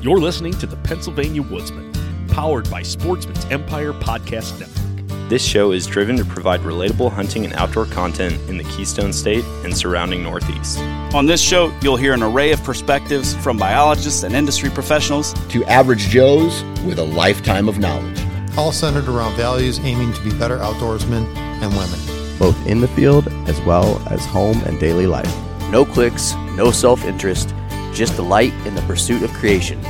You're listening to the Pennsylvania Woodsman, powered by Sportsman's Empire Podcast Network. This show is driven to provide relatable hunting and outdoor content in the Keystone State and surrounding Northeast. On this show, you'll hear an array of perspectives from biologists and industry professionals to average Joes with a lifetime of knowledge. All centered around values aiming to be better outdoorsmen and women, both in the field as well as home and daily life. No clicks, no self interest, just delight in the pursuit of creation.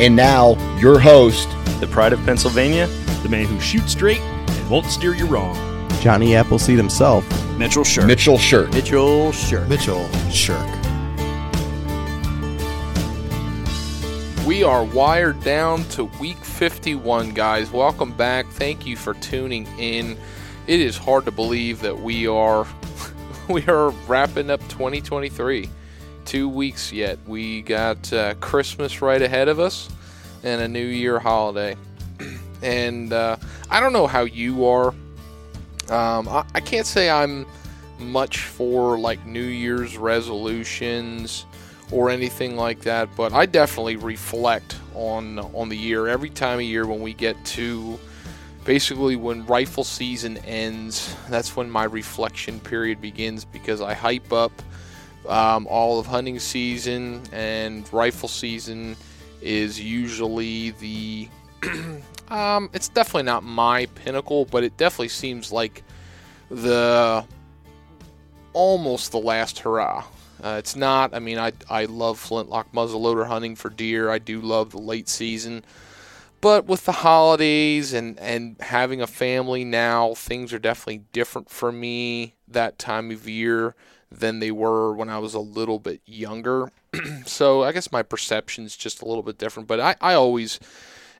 And now, your host, the pride of Pennsylvania, the man who shoots straight and won't steer you wrong. Johnny Appleseed himself, Mitchell Shirk. Mitchell Shirk. Mitchell Shirk. Mitchell Shirk. We are wired down to week 51, guys. Welcome back. Thank you for tuning in. It is hard to believe that we are we are wrapping up 2023. Two weeks yet. We got uh, Christmas right ahead of us and a New Year holiday. and uh, I don't know how you are. Um, I, I can't say I'm much for like New Year's resolutions or anything like that, but I definitely reflect on on the year every time of year when we get to basically when rifle season ends. That's when my reflection period begins because I hype up um, all of hunting season and rifle season is usually the um, it's definitely not my pinnacle, but it definitely seems like the almost the last hurrah. Uh, it's not. I mean, I I love flintlock muzzleloader hunting for deer. I do love the late season, but with the holidays and and having a family now, things are definitely different for me that time of year than they were when I was a little bit younger. so I guess my perception's just a little bit different. But I I always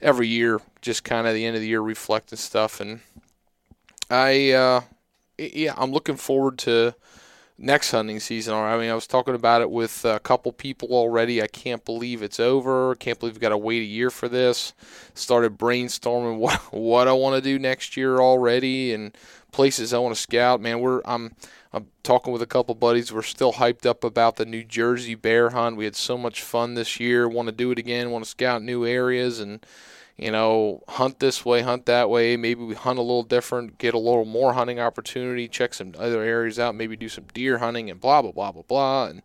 every year just kind of the end of the year reflecting stuff and I uh, yeah I'm looking forward to next hunting season. I mean, I was talking about it with a couple people already. I can't believe it's over. Can't believe we've got to wait a year for this. Started brainstorming what what I want to do next year already and places I want to scout. Man, we're I'm I'm talking with a couple buddies. We're still hyped up about the New Jersey bear hunt. We had so much fun this year. Want to do it again. Want to scout new areas and you know, hunt this way, hunt that way. Maybe we hunt a little different, get a little more hunting opportunity, check some other areas out, maybe do some deer hunting and blah, blah, blah, blah, blah. And,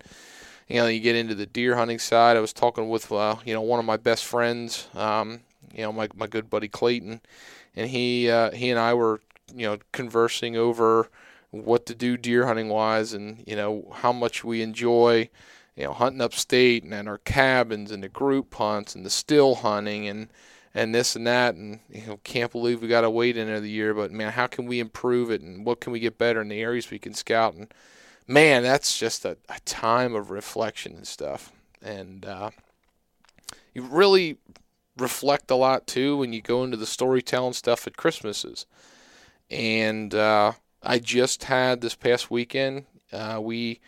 you know, you get into the deer hunting side. I was talking with, uh, you know, one of my best friends, um, you know, my, my good buddy Clayton, and he, uh, he and I were, you know, conversing over what to do deer hunting wise and, you know, how much we enjoy, you know, hunting upstate and, and our cabins and the group hunts and the still hunting and, and this and that. And you know can't believe we got to wait another year but man how can we improve it and what can we get better in the areas we can scout? And man that's just a, a time of reflection and stuff. And uh, you really reflect a lot too when you go into the storytelling stuff at christmases. And uh, i just had this past weekend uh, we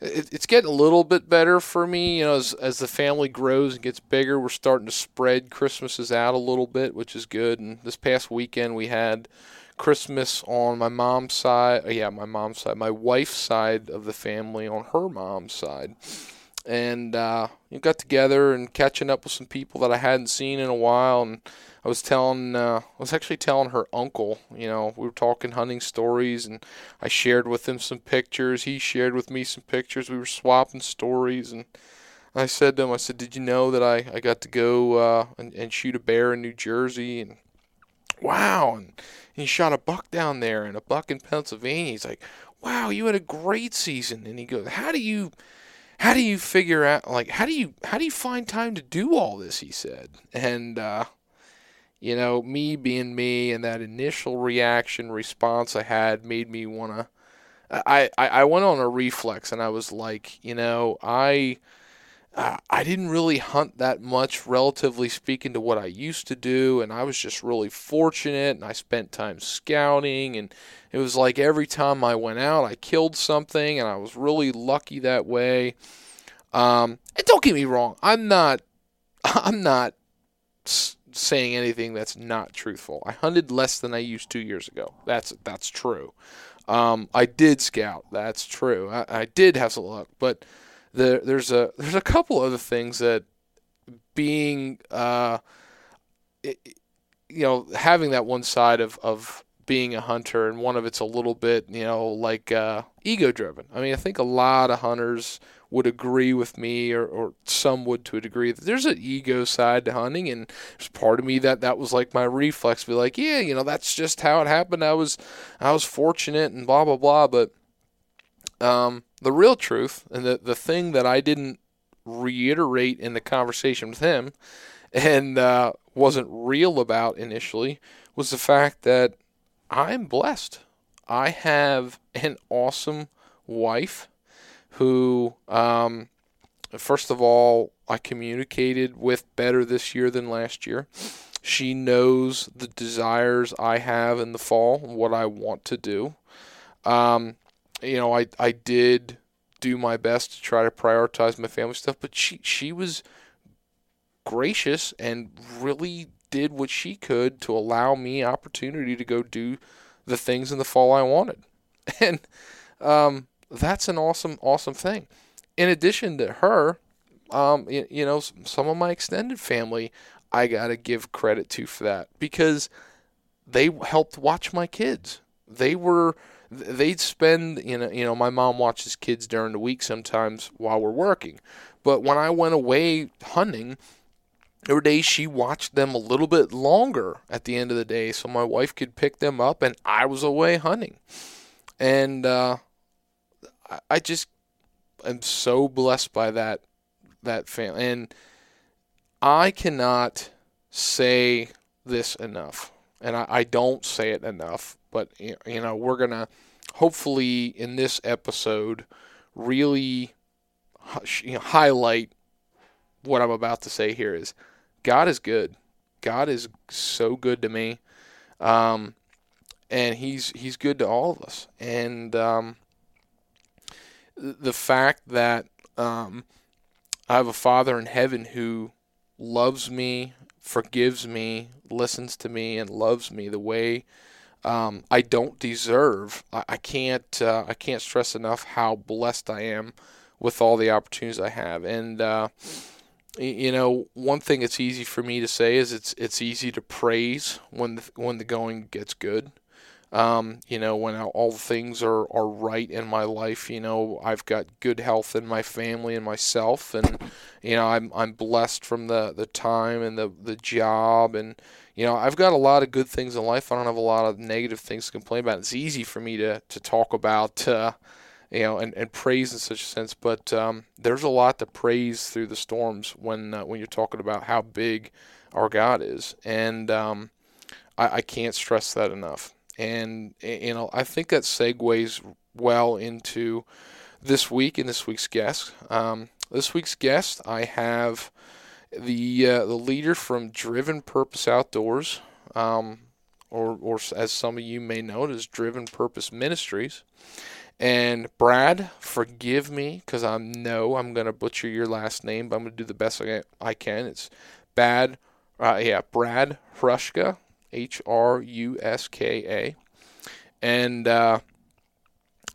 it, it's getting a little bit better for me. You know, as, as the family grows and gets bigger, we're starting to spread Christmases out a little bit, which is good. And this past weekend, we had Christmas on my mom's side. Uh, yeah, my mom's side. My wife's side of the family on her mom's side. And uh, we got together and catching up with some people that I hadn't seen in a while. And I was telling, uh, I was actually telling her uncle, you know, we were talking hunting stories, and I shared with him some pictures. He shared with me some pictures. We were swapping stories, and I said to him, I said, "Did you know that I, I got to go uh, and, and shoot a bear in New Jersey?" And wow, and he shot a buck down there and a buck in Pennsylvania. He's like, "Wow, you had a great season." And he goes, "How do you?" How do you figure out like how do you how do you find time to do all this? He said, and uh, you know, me being me and that initial reaction response I had made me want to. I, I, I went on a reflex and I was like, you know, I. Uh, I didn't really hunt that much, relatively speaking, to what I used to do, and I was just really fortunate. And I spent time scouting, and it was like every time I went out, I killed something, and I was really lucky that way. Um, and don't get me wrong, I'm not, I'm not saying anything that's not truthful. I hunted less than I used two years ago. That's that's true. Um, I did scout. That's true. I, I did have some luck, but the, there's a there's a couple other things that being, uh, it, you know, having that one side of, of being a hunter, and one of it's a little bit, you know, like uh, ego driven. I mean, I think a lot of hunters would agree with me, or, or some would to a degree, that there's an ego side to hunting, and there's part of me that that was like my reflex, be like, yeah, you know, that's just how it happened. I was, I was fortunate, and blah blah blah. But um, the real truth, and the the thing that I didn't reiterate in the conversation with him, and uh, wasn't real about initially, was the fact that I'm blessed. I have an awesome wife who, um, first of all, I communicated with better this year than last year. She knows the desires I have in the fall, what I want to do. Um, you know, I, I did do my best to try to prioritize my family stuff, but she, she was gracious and really did what she could to allow me opportunity to go do the things in the fall I wanted. And um, that's an awesome, awesome thing. In addition to her, um, you, you know, some of my extended family, I got to give credit to for that because they helped watch my kids. They were, they'd spend, you know, you know, my mom watches kids during the week sometimes while we're working. But when I went away hunting, there were days she watched them a little bit longer at the end of the day so my wife could pick them up and I was away hunting. And uh, I just am so blessed by that that family. And I cannot say this enough. And I, I don't say it enough. But, you know, we're to hopefully in this episode really you know, highlight what I'm about to say here is God is good. God is so good to me, um, and He's He's good to all of us. And um, the fact that um, I have a Father in heaven who loves me, forgives me, listens to me, and loves me the way um, I don't deserve. I, I can't uh, I can't stress enough how blessed I am with all the opportunities I have. And uh, you know, one thing it's easy for me to say is it's it's easy to praise when the, when the going gets good. Um, you know, when all the things are, are right in my life, you know, I've got good health in my family and myself, and you know, I'm I'm blessed from the, the time and the the job, and you know, I've got a lot of good things in life. I don't have a lot of negative things to complain about. It's easy for me to to talk about. Uh, you know, and, and praise in such a sense. But um, there's a lot to praise through the storms when uh, when you're talking about how big our God is, and um, I, I, can't stress that enough. And you know, I think that segues well into this week and this week's guest. Um, this week's guest, I have the uh, the leader from Driven Purpose Outdoors. Um, or, or as some of you may know it is Driven Purpose Ministries. And Brad, forgive me because I know I'm going to butcher your last name, but I'm going to do the best I can. It's Bad, uh, yeah, Brad Hruska, H R U S K A. And uh,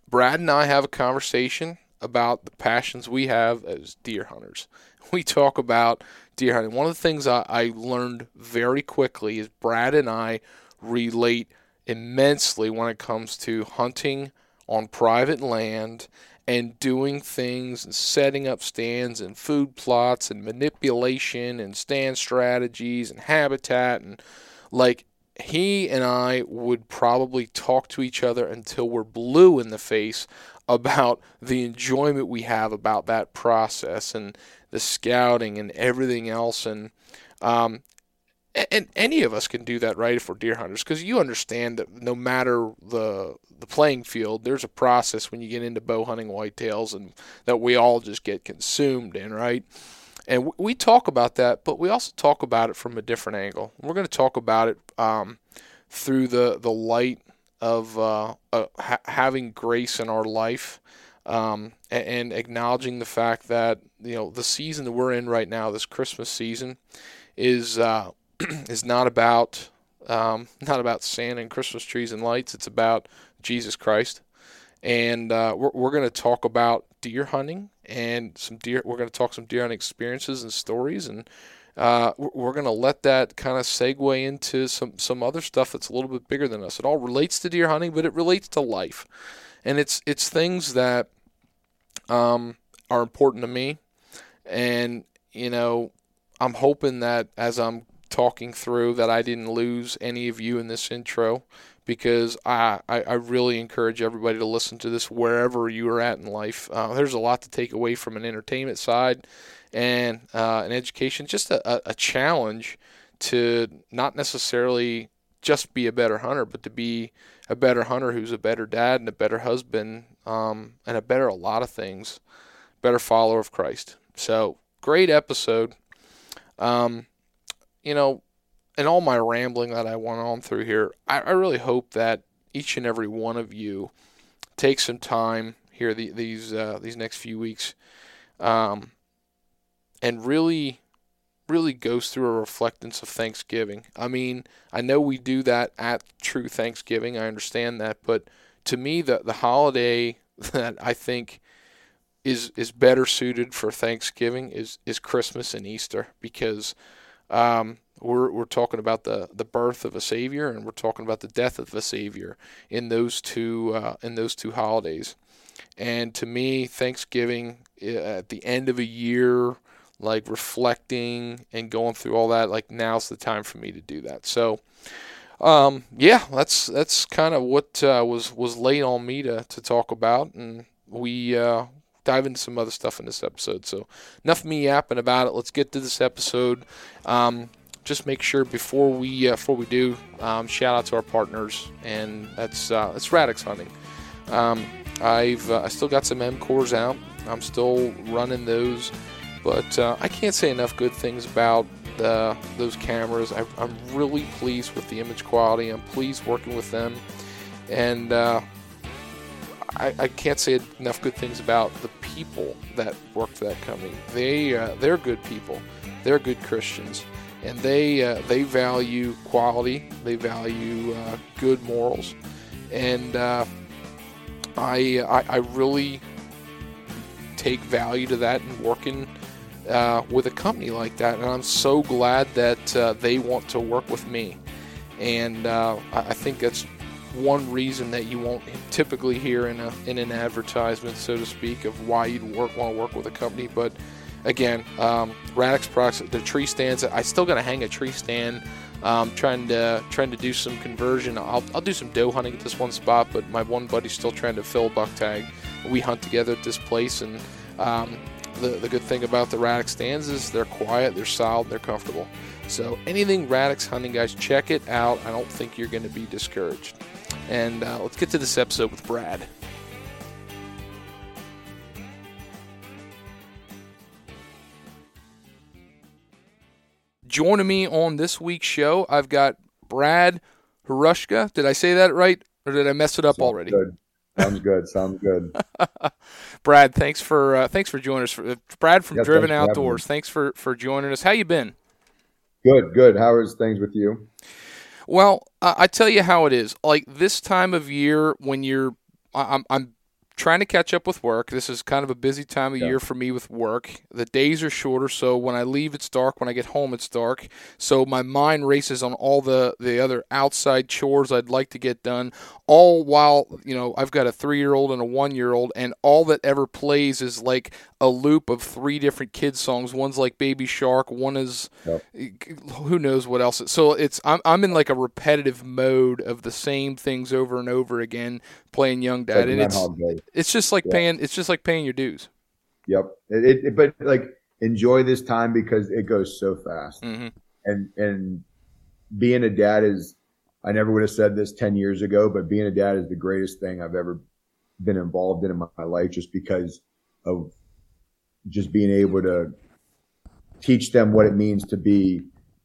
Brad and I have a conversation about the passions we have as deer hunters. We talk about deer hunting. One of the things I, I learned very quickly is Brad and I relate immensely when it comes to hunting on private land and doing things and setting up stands and food plots and manipulation and stand strategies and habitat and like he and I would probably talk to each other until we're blue in the face about the enjoyment we have about that process and the scouting and everything else. And um, and any of us can do that right if we're deer hunters because you understand that no matter the the playing field there's a process when you get into bow hunting whitetails and that we all just get consumed in right and we talk about that but we also talk about it from a different angle we're going to talk about it um, through the the light of uh, uh, ha- having grace in our life um, and, and acknowledging the fact that you know the season that we're in right now this christmas season is uh, is not about um, not about Santa and Christmas trees and lights. It's about Jesus Christ, and uh, we're we're going to talk about deer hunting and some deer. We're going to talk some deer hunting experiences and stories, and uh, we're going to let that kind of segue into some some other stuff that's a little bit bigger than us. It all relates to deer hunting, but it relates to life, and it's it's things that um, are important to me, and you know, I'm hoping that as I'm talking through that I didn't lose any of you in this intro because I, I, I, really encourage everybody to listen to this wherever you are at in life. Uh, there's a lot to take away from an entertainment side and uh, an education, just a, a challenge to not necessarily just be a better hunter, but to be a better hunter who's a better dad and a better husband um, and a better a lot of things, better follower of Christ. So great episode. Um, you know, in all my rambling that I went on through here, I, I really hope that each and every one of you take some time here the, these uh, these next few weeks, um, and really, really goes through a reflectance of Thanksgiving. I mean, I know we do that at True Thanksgiving. I understand that, but to me, the the holiday that I think is is better suited for Thanksgiving is is Christmas and Easter because um, we're, we're talking about the, the birth of a savior and we're talking about the death of a savior in those two uh, in those two holidays. And to me, Thanksgiving at the end of a year, like reflecting and going through all that, like now's the time for me to do that. So, um, yeah, that's that's kind of what uh, was was laid on me to to talk about, and we uh, dive into some other stuff in this episode. So, enough me yapping about it. Let's get to this episode. Um, just make sure before we uh, before we do, um, shout out to our partners, and that's uh, that's Radix Hunting. Um, I've uh, I still got some M cores out. I'm still running those, but uh, I can't say enough good things about the, those cameras. I, am really pleased with the image quality. I'm pleased working with them, and uh, I, I, can't say enough good things about the people that work for that company. They uh, they're good people. They're good Christians. And they uh, they value quality, they value uh, good morals, and uh, I, I, I really take value to that in working uh, with a company like that, and I'm so glad that uh, they want to work with me, and I think that's one reason that you won't typically hear in a in an advertisement, so to speak, of why you'd work want to work with a company, but again, um, Radix products, the tree stands. I still got to hang a tree stand. Um, trying to trying to do some conversion. I'll, I'll do some doe hunting at this one spot, but my one buddy's still trying to fill a buck tag. We hunt together at this place, and um, the the good thing about the Radix stands is they're quiet, they're solid, they're comfortable. So anything Radix hunting, guys, check it out. I don't think you're going to be discouraged. And uh, let's get to this episode with Brad. Joining me on this week's show, I've got Brad Harushka. Did I say that right, or did I mess it up Sounds already? Good. Sounds good. Sounds good. Brad, thanks for uh, thanks for joining us. Uh, Brad from Driven thanks Outdoors, thanks for for joining us. How you been? Good, good. How is things with you? Well, I tell you how it is. Like this time of year, when you're, I'm I'm trying to catch up with work. This is kind of a busy time of yeah. year for me with work. The days are shorter, so when I leave, it's dark. When I get home, it's dark. So my mind races on all the, the other outside chores I'd like to get done, all while, you know, I've got a three year old and a one year old, and all that ever plays is like a loop of three different kids songs. One's like Baby Shark, one is yep. who knows what else. So it's I'm I'm in like a repetitive mode of the same things over and over again, playing Young Dad, and it's it's just like paying it's just like paying your dues. Yep. It, it, but like enjoy this time because it goes so fast, mm-hmm. and and being a dad is I never would have said this ten years ago, but being a dad is the greatest thing I've ever been involved in in my, life, just because of just being able to teach them what it means to be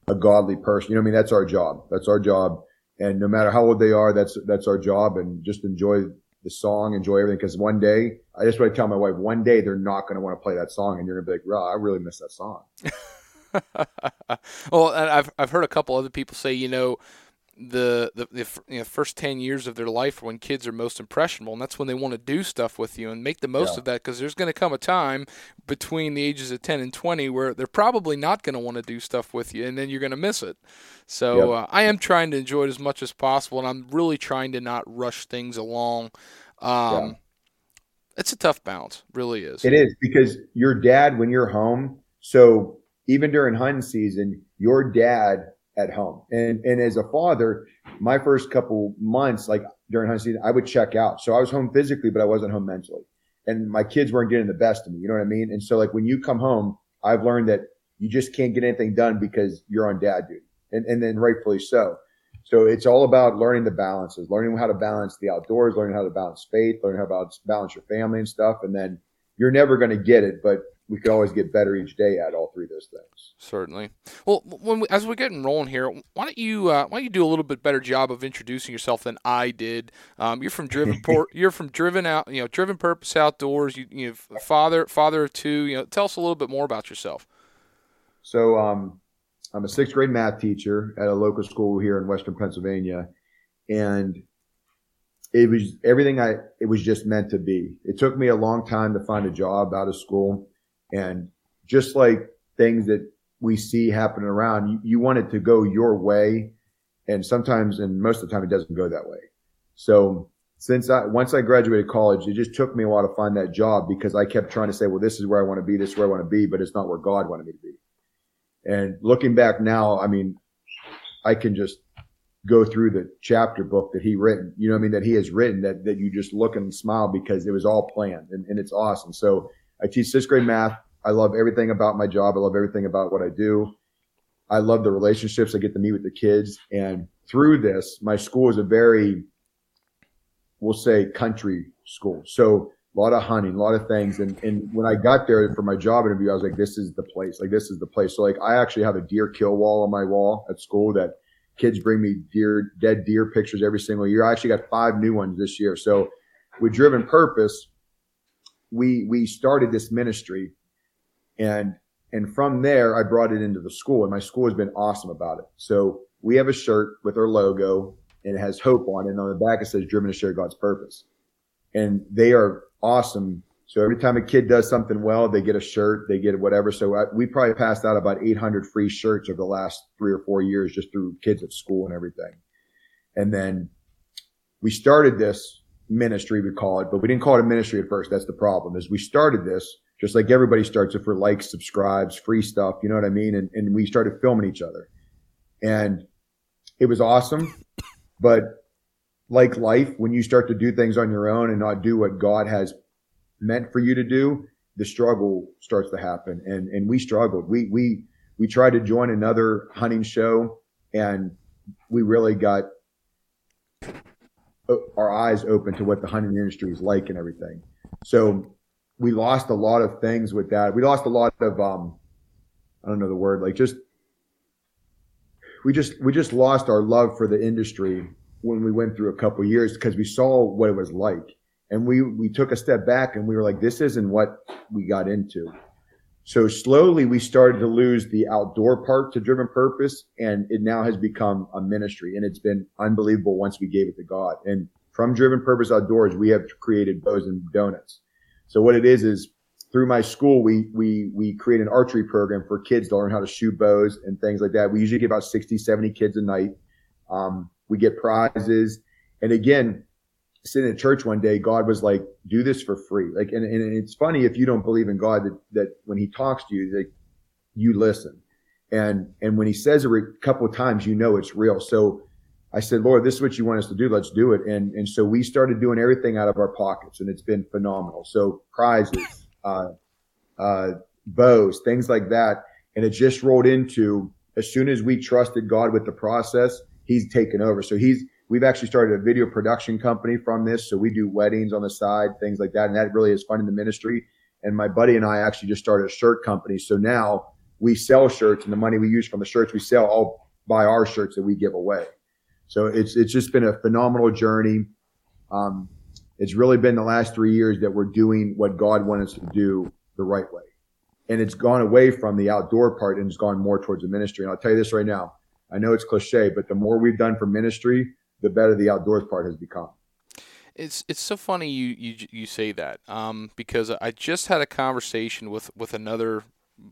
a godly person. You know, I mean, that's our job. That's our job. And no matter how old they are, that's that's our job. And just enjoy the song, enjoy everything. Because one day, I just want to tell my wife, one day they're not going to want to play that song, and you're going to be like, "Wow, I really miss that song." well, I've I've heard a couple other people say, you know, the the, the you know, first 10 years of their life when kids are most impressionable and that's when they want to do stuff with you and make the most yeah. of that because there's going to come a time between the ages of 10 and 20 where they're probably not going to want to do stuff with you and then you're going to miss it so yep. uh, i am trying to enjoy it as much as possible and i'm really trying to not rush things along um, yeah. it's a tough balance really is it is because your dad when you're home so even during hunting season your dad at home. And and as a father, my first couple months, like during hunting season, I would check out. So I was home physically, but I wasn't home mentally. And my kids weren't getting the best of me. You know what I mean? And so like when you come home, I've learned that you just can't get anything done because you're on dad duty. And and then rightfully so. So it's all about learning the balances, learning how to balance the outdoors, learning how to balance faith, learning how to balance your family and stuff. And then you're never going to get it, but we could always get better each day at all three of those things. Certainly. Well, when we, as we're getting rolling here, why don't you uh, why don't you do a little bit better job of introducing yourself than I did? Um, you're from Driven Port. you're from Driven out. You know, Driven Purpose Outdoors. You, you know, father father of two. You know, tell us a little bit more about yourself. So, um, I'm a sixth grade math teacher at a local school here in Western Pennsylvania, and it was everything I. It was just meant to be. It took me a long time to find a job out of school and just like things that we see happening around, you, you want it to go your way. And sometimes, and most of the time, it doesn't go that way. So since I, once I graduated college, it just took me a while to find that job because I kept trying to say, well, this is where I want to be. This is where I want to be, but it's not where God wanted me to be. And looking back now, I mean, I can just go through the chapter book that he written, you know I mean, that he has written that, that you just look and smile because it was all planned and, and it's awesome. So I teach sixth grade math. I love everything about my job. I love everything about what I do. I love the relationships I get to meet with the kids. And through this, my school is a very, we'll say, country school. So a lot of hunting, a lot of things. And, and when I got there for my job interview, I was like, this is the place. Like, this is the place. So, like, I actually have a deer kill wall on my wall at school that kids bring me deer, dead deer pictures every single year. I actually got five new ones this year. So, with Driven Purpose, we we started this ministry and and from there I brought it into the school and my school has been awesome about it. So we have a shirt with our logo and it has hope on it and on the back it says driven to share God's purpose. And they are awesome. So every time a kid does something well, they get a shirt, they get whatever. So I, we probably passed out about 800 free shirts over the last three or four years just through kids at school and everything. And then we started this ministry, we call it, but we didn't call it a ministry at first. That's the problem is we started this just like everybody starts it for likes, subscribes, free stuff. You know what I mean? And, and we started filming each other and it was awesome. But like life, when you start to do things on your own and not do what God has meant for you to do, the struggle starts to happen. And, and we struggled. We, we, we tried to join another hunting show and we really got our eyes open to what the hunting industry is like and everything. So we lost a lot of things with that. We lost a lot of, um, I don't know the word, like just, we just, we just lost our love for the industry when we went through a couple years because we saw what it was like. And we, we took a step back and we were like, this isn't what we got into. So slowly we started to lose the outdoor part to driven purpose and it now has become a ministry and it's been unbelievable once we gave it to God. And from driven purpose outdoors, we have created bows and donuts. So what it is is through my school, we, we, we create an archery program for kids to learn how to shoot bows and things like that. We usually get about 60, 70 kids a night. Um, we get prizes. And again, sitting in church one day, God was like, do this for free. Like, and, and it's funny if you don't believe in God that, that when he talks to you, that you listen. And, and when he says it a couple of times, you know it's real. So I said, Lord, this is what you want us to do. Let's do it. And, and so we started doing everything out of our pockets and it's been phenomenal. So prizes, uh, uh, bows, things like that. And it just rolled into as soon as we trusted God with the process, he's taken over. So he's, We've actually started a video production company from this. So we do weddings on the side, things like that. And that really is fun in the ministry. And my buddy and I actually just started a shirt company. So now we sell shirts and the money we use from the shirts we sell all buy our shirts that we give away. So it's, it's just been a phenomenal journey. Um, it's really been the last three years that we're doing what God wanted us to do the right way. And it's gone away from the outdoor part and it's gone more towards the ministry. And I'll tell you this right now. I know it's cliche, but the more we've done for ministry, the better the outdoors part has become. It's it's so funny you you, you say that um, because I just had a conversation with, with another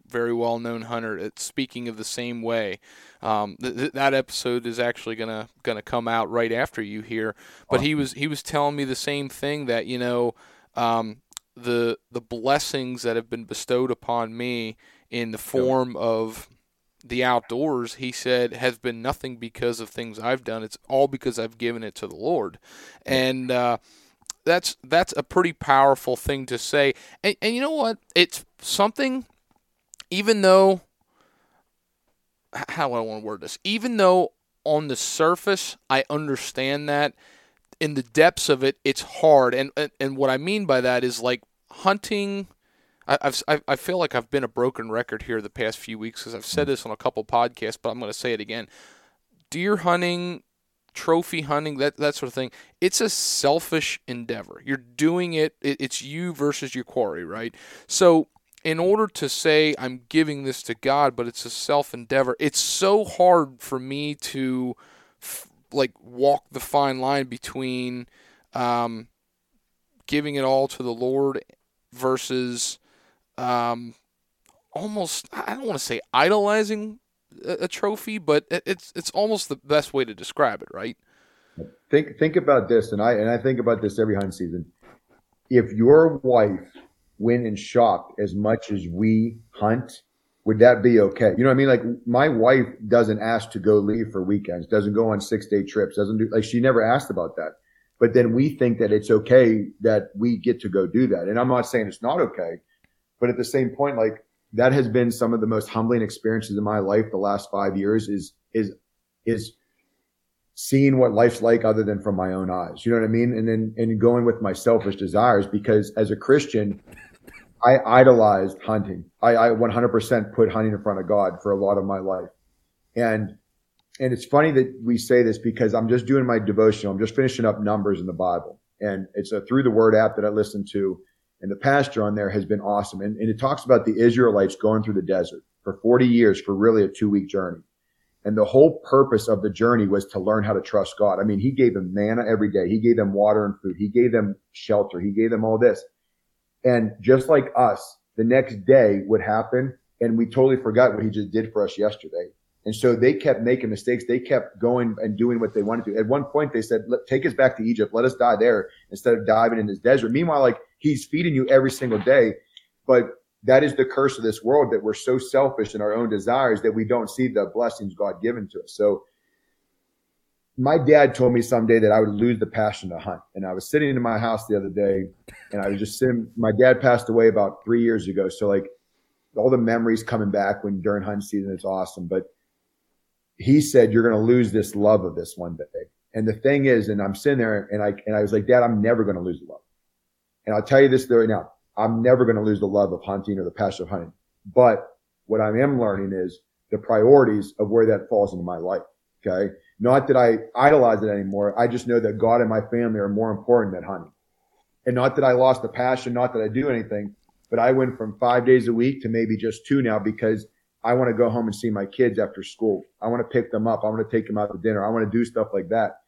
very well known hunter. speaking of the same way, um, th- th- that episode is actually gonna gonna come out right after you here. But he was he was telling me the same thing that you know um, the the blessings that have been bestowed upon me in the form of the outdoors, he said, has been nothing because of things I've done. It's all because I've given it to the Lord, and uh, that's that's a pretty powerful thing to say. And, and you know what? It's something even though how do I want to word this? Even though on the surface I understand that, in the depths of it, it's hard. And and, and what I mean by that is like hunting. I, I've I feel like I've been a broken record here the past few weeks because I've said this on a couple podcasts, but I'm going to say it again. Deer hunting, trophy hunting, that that sort of thing. It's a selfish endeavor. You're doing it. it it's you versus your quarry, right? So in order to say I'm giving this to God, but it's a self endeavor, it's so hard for me to f- like walk the fine line between um, giving it all to the Lord versus um, almost I don't want to say idolizing a, a trophy, but it's it's almost the best way to describe it, right? Think think about this, and I and I think about this every hunt season. If your wife went and shopped as much as we hunt, would that be okay? You know what I mean? Like my wife doesn't ask to go leave for weekends, doesn't go on six day trips, doesn't do like she never asked about that. But then we think that it's okay that we get to go do that. And I'm not saying it's not okay, but at the same point, like that has been some of the most humbling experiences in my life the last five years is is is seeing what life's like other than from my own eyes. You know what I mean? And then and going with my selfish desires because as a Christian, I idolized hunting. I, I 100% put hunting in front of God for a lot of my life. And, and it's funny that we say this because I'm just doing my devotional. I'm just finishing up numbers in the Bible and it's a through the word app that I listen to and the pastor on there has been awesome. And, and it talks about the Israelites going through the desert for 40 years for really a two week journey. And the whole purpose of the journey was to learn how to trust God. I mean, he gave them manna every day. He gave them water and food. He gave them shelter. He gave them all this. And just like us, the next day would happen and we totally forgot what he just did for us yesterday. And so they kept making mistakes. They kept going and doing what they wanted to. At one point, they said, take us back to Egypt. Let us die there instead of diving in this desert. Meanwhile, like he's feeding you every single day. But that is the curse of this world that we're so selfish in our own desires that we don't see the blessings God given to us. So my dad told me someday that I would lose the passion to hunt. And I was sitting in my house the other day and I was just sitting, my dad passed away about three years ago. So like all the memories coming back when during hunt season, it's awesome. But he said, you're going to lose this love of this one day. And the thing is, and I'm sitting there and I, and I was like, dad, I'm never going to lose the love. And I'll tell you this right now. I'm never going to lose the love of hunting or the passion of hunting. But what I am learning is the priorities of where that falls into my life. Okay. Not that I idolize it anymore. I just know that God and my family are more important than hunting. And not that I lost the passion, not that I do anything, but I went from five days a week to maybe just two now because I want to go home and see my kids after school. I want to pick them up. I want to take them out to dinner. I want to do stuff like that.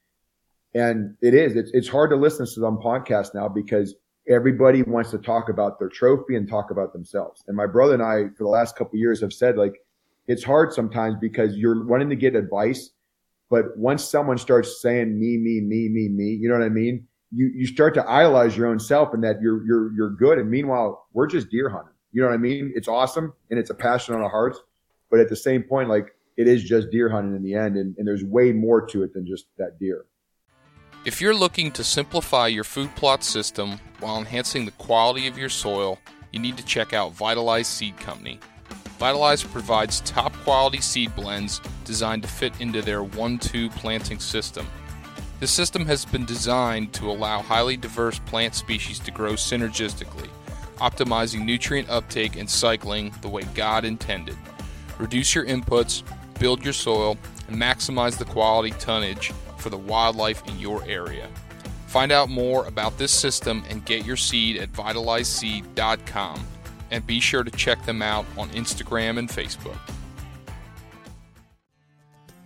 And it is, it's, it's hard to listen to some podcasts now because everybody wants to talk about their trophy and talk about themselves. And my brother and I, for the last couple years have said like, it's hard sometimes because you're wanting to get advice but once someone starts saying me, me, me, me, me, you know what I mean? You, you start to idolize your own self and that you're, you're, you're good. And meanwhile, we're just deer hunting. You know what I mean? It's awesome and it's a passion on our hearts. But at the same point, like it is just deer hunting in the end. And, and there's way more to it than just that deer. If you're looking to simplify your food plot system while enhancing the quality of your soil, you need to check out Vitalize Seed Company. Vitalize provides top quality seed blends designed to fit into their 1 2 planting system. This system has been designed to allow highly diverse plant species to grow synergistically, optimizing nutrient uptake and cycling the way God intended. Reduce your inputs, build your soil, and maximize the quality tonnage for the wildlife in your area. Find out more about this system and get your seed at vitalizeseed.com and be sure to check them out on Instagram and Facebook.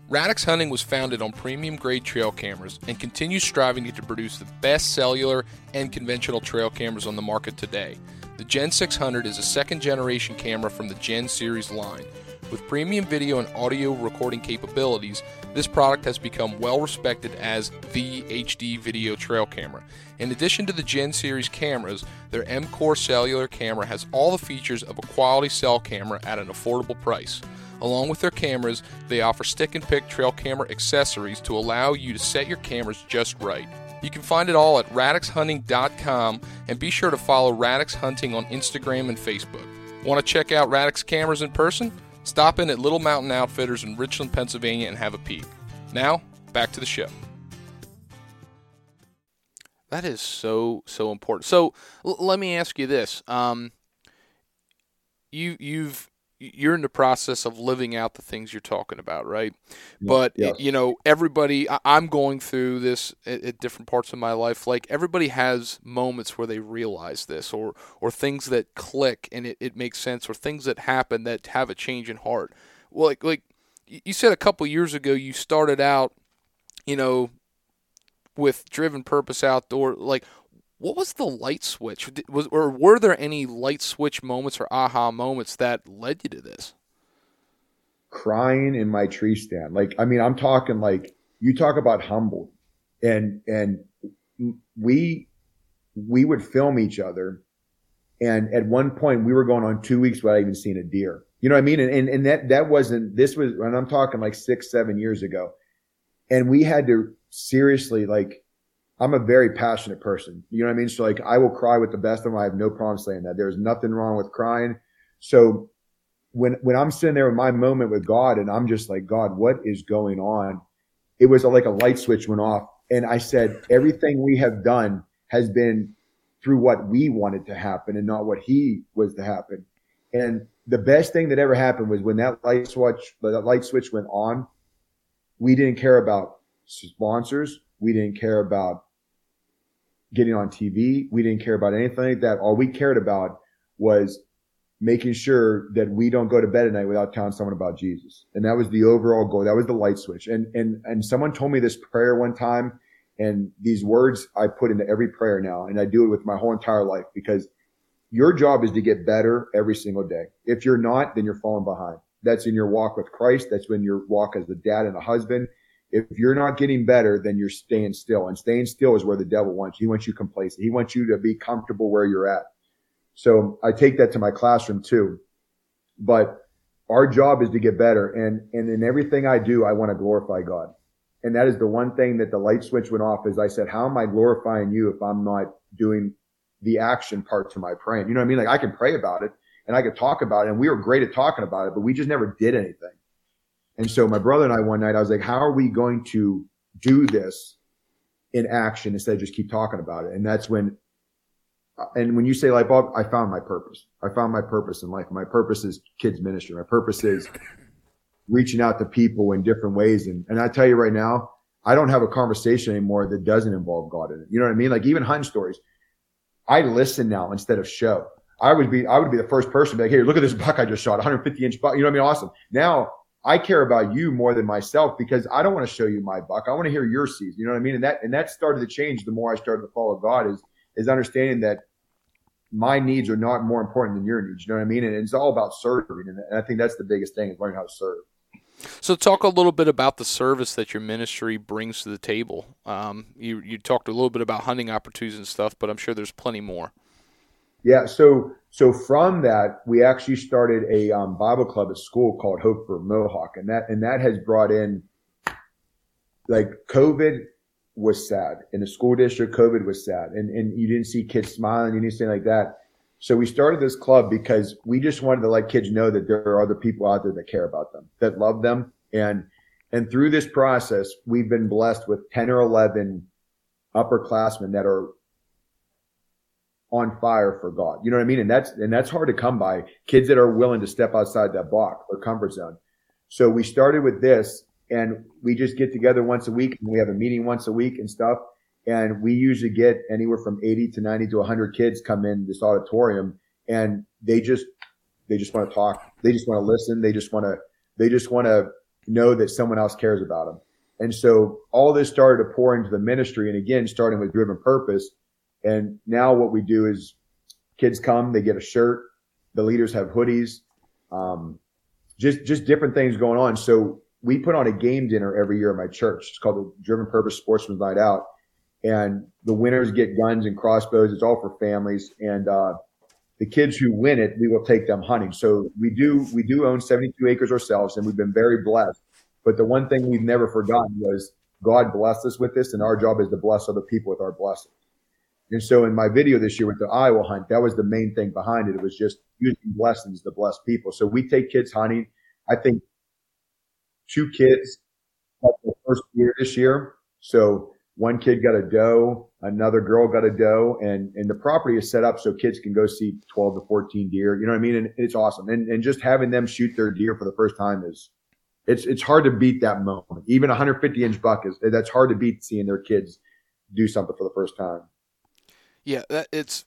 Radix Hunting was founded on premium grade trail cameras and continues striving to produce the best cellular and conventional trail cameras on the market today. The Gen 600 is a second generation camera from the Gen series line. With premium video and audio recording capabilities, this product has become well respected as the HD video trail camera. In addition to the Gen series cameras, their M Core cellular camera has all the features of a quality cell camera at an affordable price. Along with their cameras, they offer stick and pick trail camera accessories to allow you to set your cameras just right. You can find it all at radixhunting.com and be sure to follow Radix Hunting on Instagram and Facebook. Want to check out Radix cameras in person? Stop in at Little Mountain Outfitters in Richland, Pennsylvania and have a peek. Now, back to the show. That is so so important. So l- let me ask you this: um, you you've you're in the process of living out the things you're talking about, right? But you know, everybody. I'm going through this at, at, different parts of my life. Like everybody has moments where they realize this, or or things that click and it, it makes sense, or things that happen that have a change in heart. Well, like like you said a couple years ago, you started out, you know, with driven purpose outdoor. Like, what was the light switch? Was or were there any light switch moments or aha moments that led you to this? Crying in my tree stand. Like, I mean, I'm talking like you talk about humble, and and we we would film each other, and at one point we were going on two weeks without even seeing a deer. You know what I mean? And and, and that that wasn't this was and I'm talking like six seven years ago, and we had to seriously like I'm a very passionate person. You know what I mean? So like I will cry with the best of them. I have no problem saying that. There's nothing wrong with crying. So when when I'm sitting there in my moment with God and I'm just like, God, what is going on? It was like a light switch went off. And I said, everything we have done has been through what we wanted to happen and not what he was to happen. And the best thing that ever happened was when that light switch, that light switch went on, we didn't care about sponsors. We didn't care about getting on TV. We didn't care about anything like that. All we cared about was making sure that we don't go to bed at night without telling someone about Jesus. And that was the overall goal. That was the light switch. And, and, and someone told me this prayer one time and these words I put into every prayer now. And I do it with my whole entire life because your job is to get better every single day. If you're not, then you're falling behind. That's in your walk with Christ. That's when your walk as a dad and a husband. If you're not getting better, then you're staying still. And staying still is where the devil wants you. He wants you complacent. He wants you to be comfortable where you're at. So I take that to my classroom too. But our job is to get better. And, and in everything I do, I want to glorify God. And that is the one thing that the light switch went off is I said, how am I glorifying you if I'm not doing the action part to my praying? You know what I mean? Like I can pray about it and I could talk about it and we were great at talking about it, but we just never did anything. And so my brother and I one night, I was like, how are we going to do this in action instead of just keep talking about it? And that's when, uh, and when you say bulb, I found my purpose. I found my purpose in life. My purpose is kids ministry. My purpose is reaching out to people in different ways. And, and I tell you right now, I don't have a conversation anymore that doesn't involve God in it. You know what I mean? Like even hunting stories, I listen now instead of show. I would be, I would be the first person to be like, Hey, look at this buck I just shot, 150 inch buck. You know what I mean? Awesome. Now I care about you more than myself because I don't want to show you my buck. I want to hear your season. You know what I mean? And that and that started to change the more I started to follow God is is understanding that my needs are not more important than your needs. You know what I mean? And it's all about serving. And I think that's the biggest thing is learning how to serve. So, talk a little bit about the service that your ministry brings to the table. Um, you you talked a little bit about hunting opportunities and stuff, but I'm sure there's plenty more. Yeah. So so from that, we actually started a um, Bible club at school called Hope for Mohawk, and that and that has brought in like COVID was sad in the school district. COVID was sad, and and you didn't see kids smiling, you see like that. So we started this club because we just wanted to let kids know that there are other people out there that care about them, that love them, and and through this process, we've been blessed with ten or eleven upperclassmen that are on fire for God. You know what I mean? And that's, and that's hard to come by kids that are willing to step outside that box or comfort zone. So we started with this and we just get together once a week and we have a meeting once a week and stuff. And we usually get anywhere from 80 to 90 to 100 kids come in this auditorium and they just, they just want to talk. They just want to listen. They just want to, they just want to know that someone else cares about them. And so all this started to pour into the ministry. And again, starting with driven purpose. And now what we do is kids come, they get a shirt. The leaders have hoodies, um, just, just different things going on. So we put on a game dinner every year at my church. It's called the Driven Purpose Sportsman's Night Out. And the winners get guns and crossbows. It's all for families. And, uh, the kids who win it, we will take them hunting. So we do, we do own 72 acres ourselves and we've been very blessed. But the one thing we've never forgotten was God blessed us with this and our job is to bless other people with our blessings. And so in my video this year with the Iowa hunt, that was the main thing behind it. It was just using blessings to bless people. So we take kids hunting. I think two kids got the first year this year. So one kid got a doe, another girl got a doe, and, and the property is set up so kids can go see 12 to 14 deer. You know what I mean? And it's awesome. And, and just having them shoot their deer for the first time is, it's, it's hard to beat that moment. Even a 150 inch buck is, that's hard to beat seeing their kids do something for the first time. Yeah, that, it's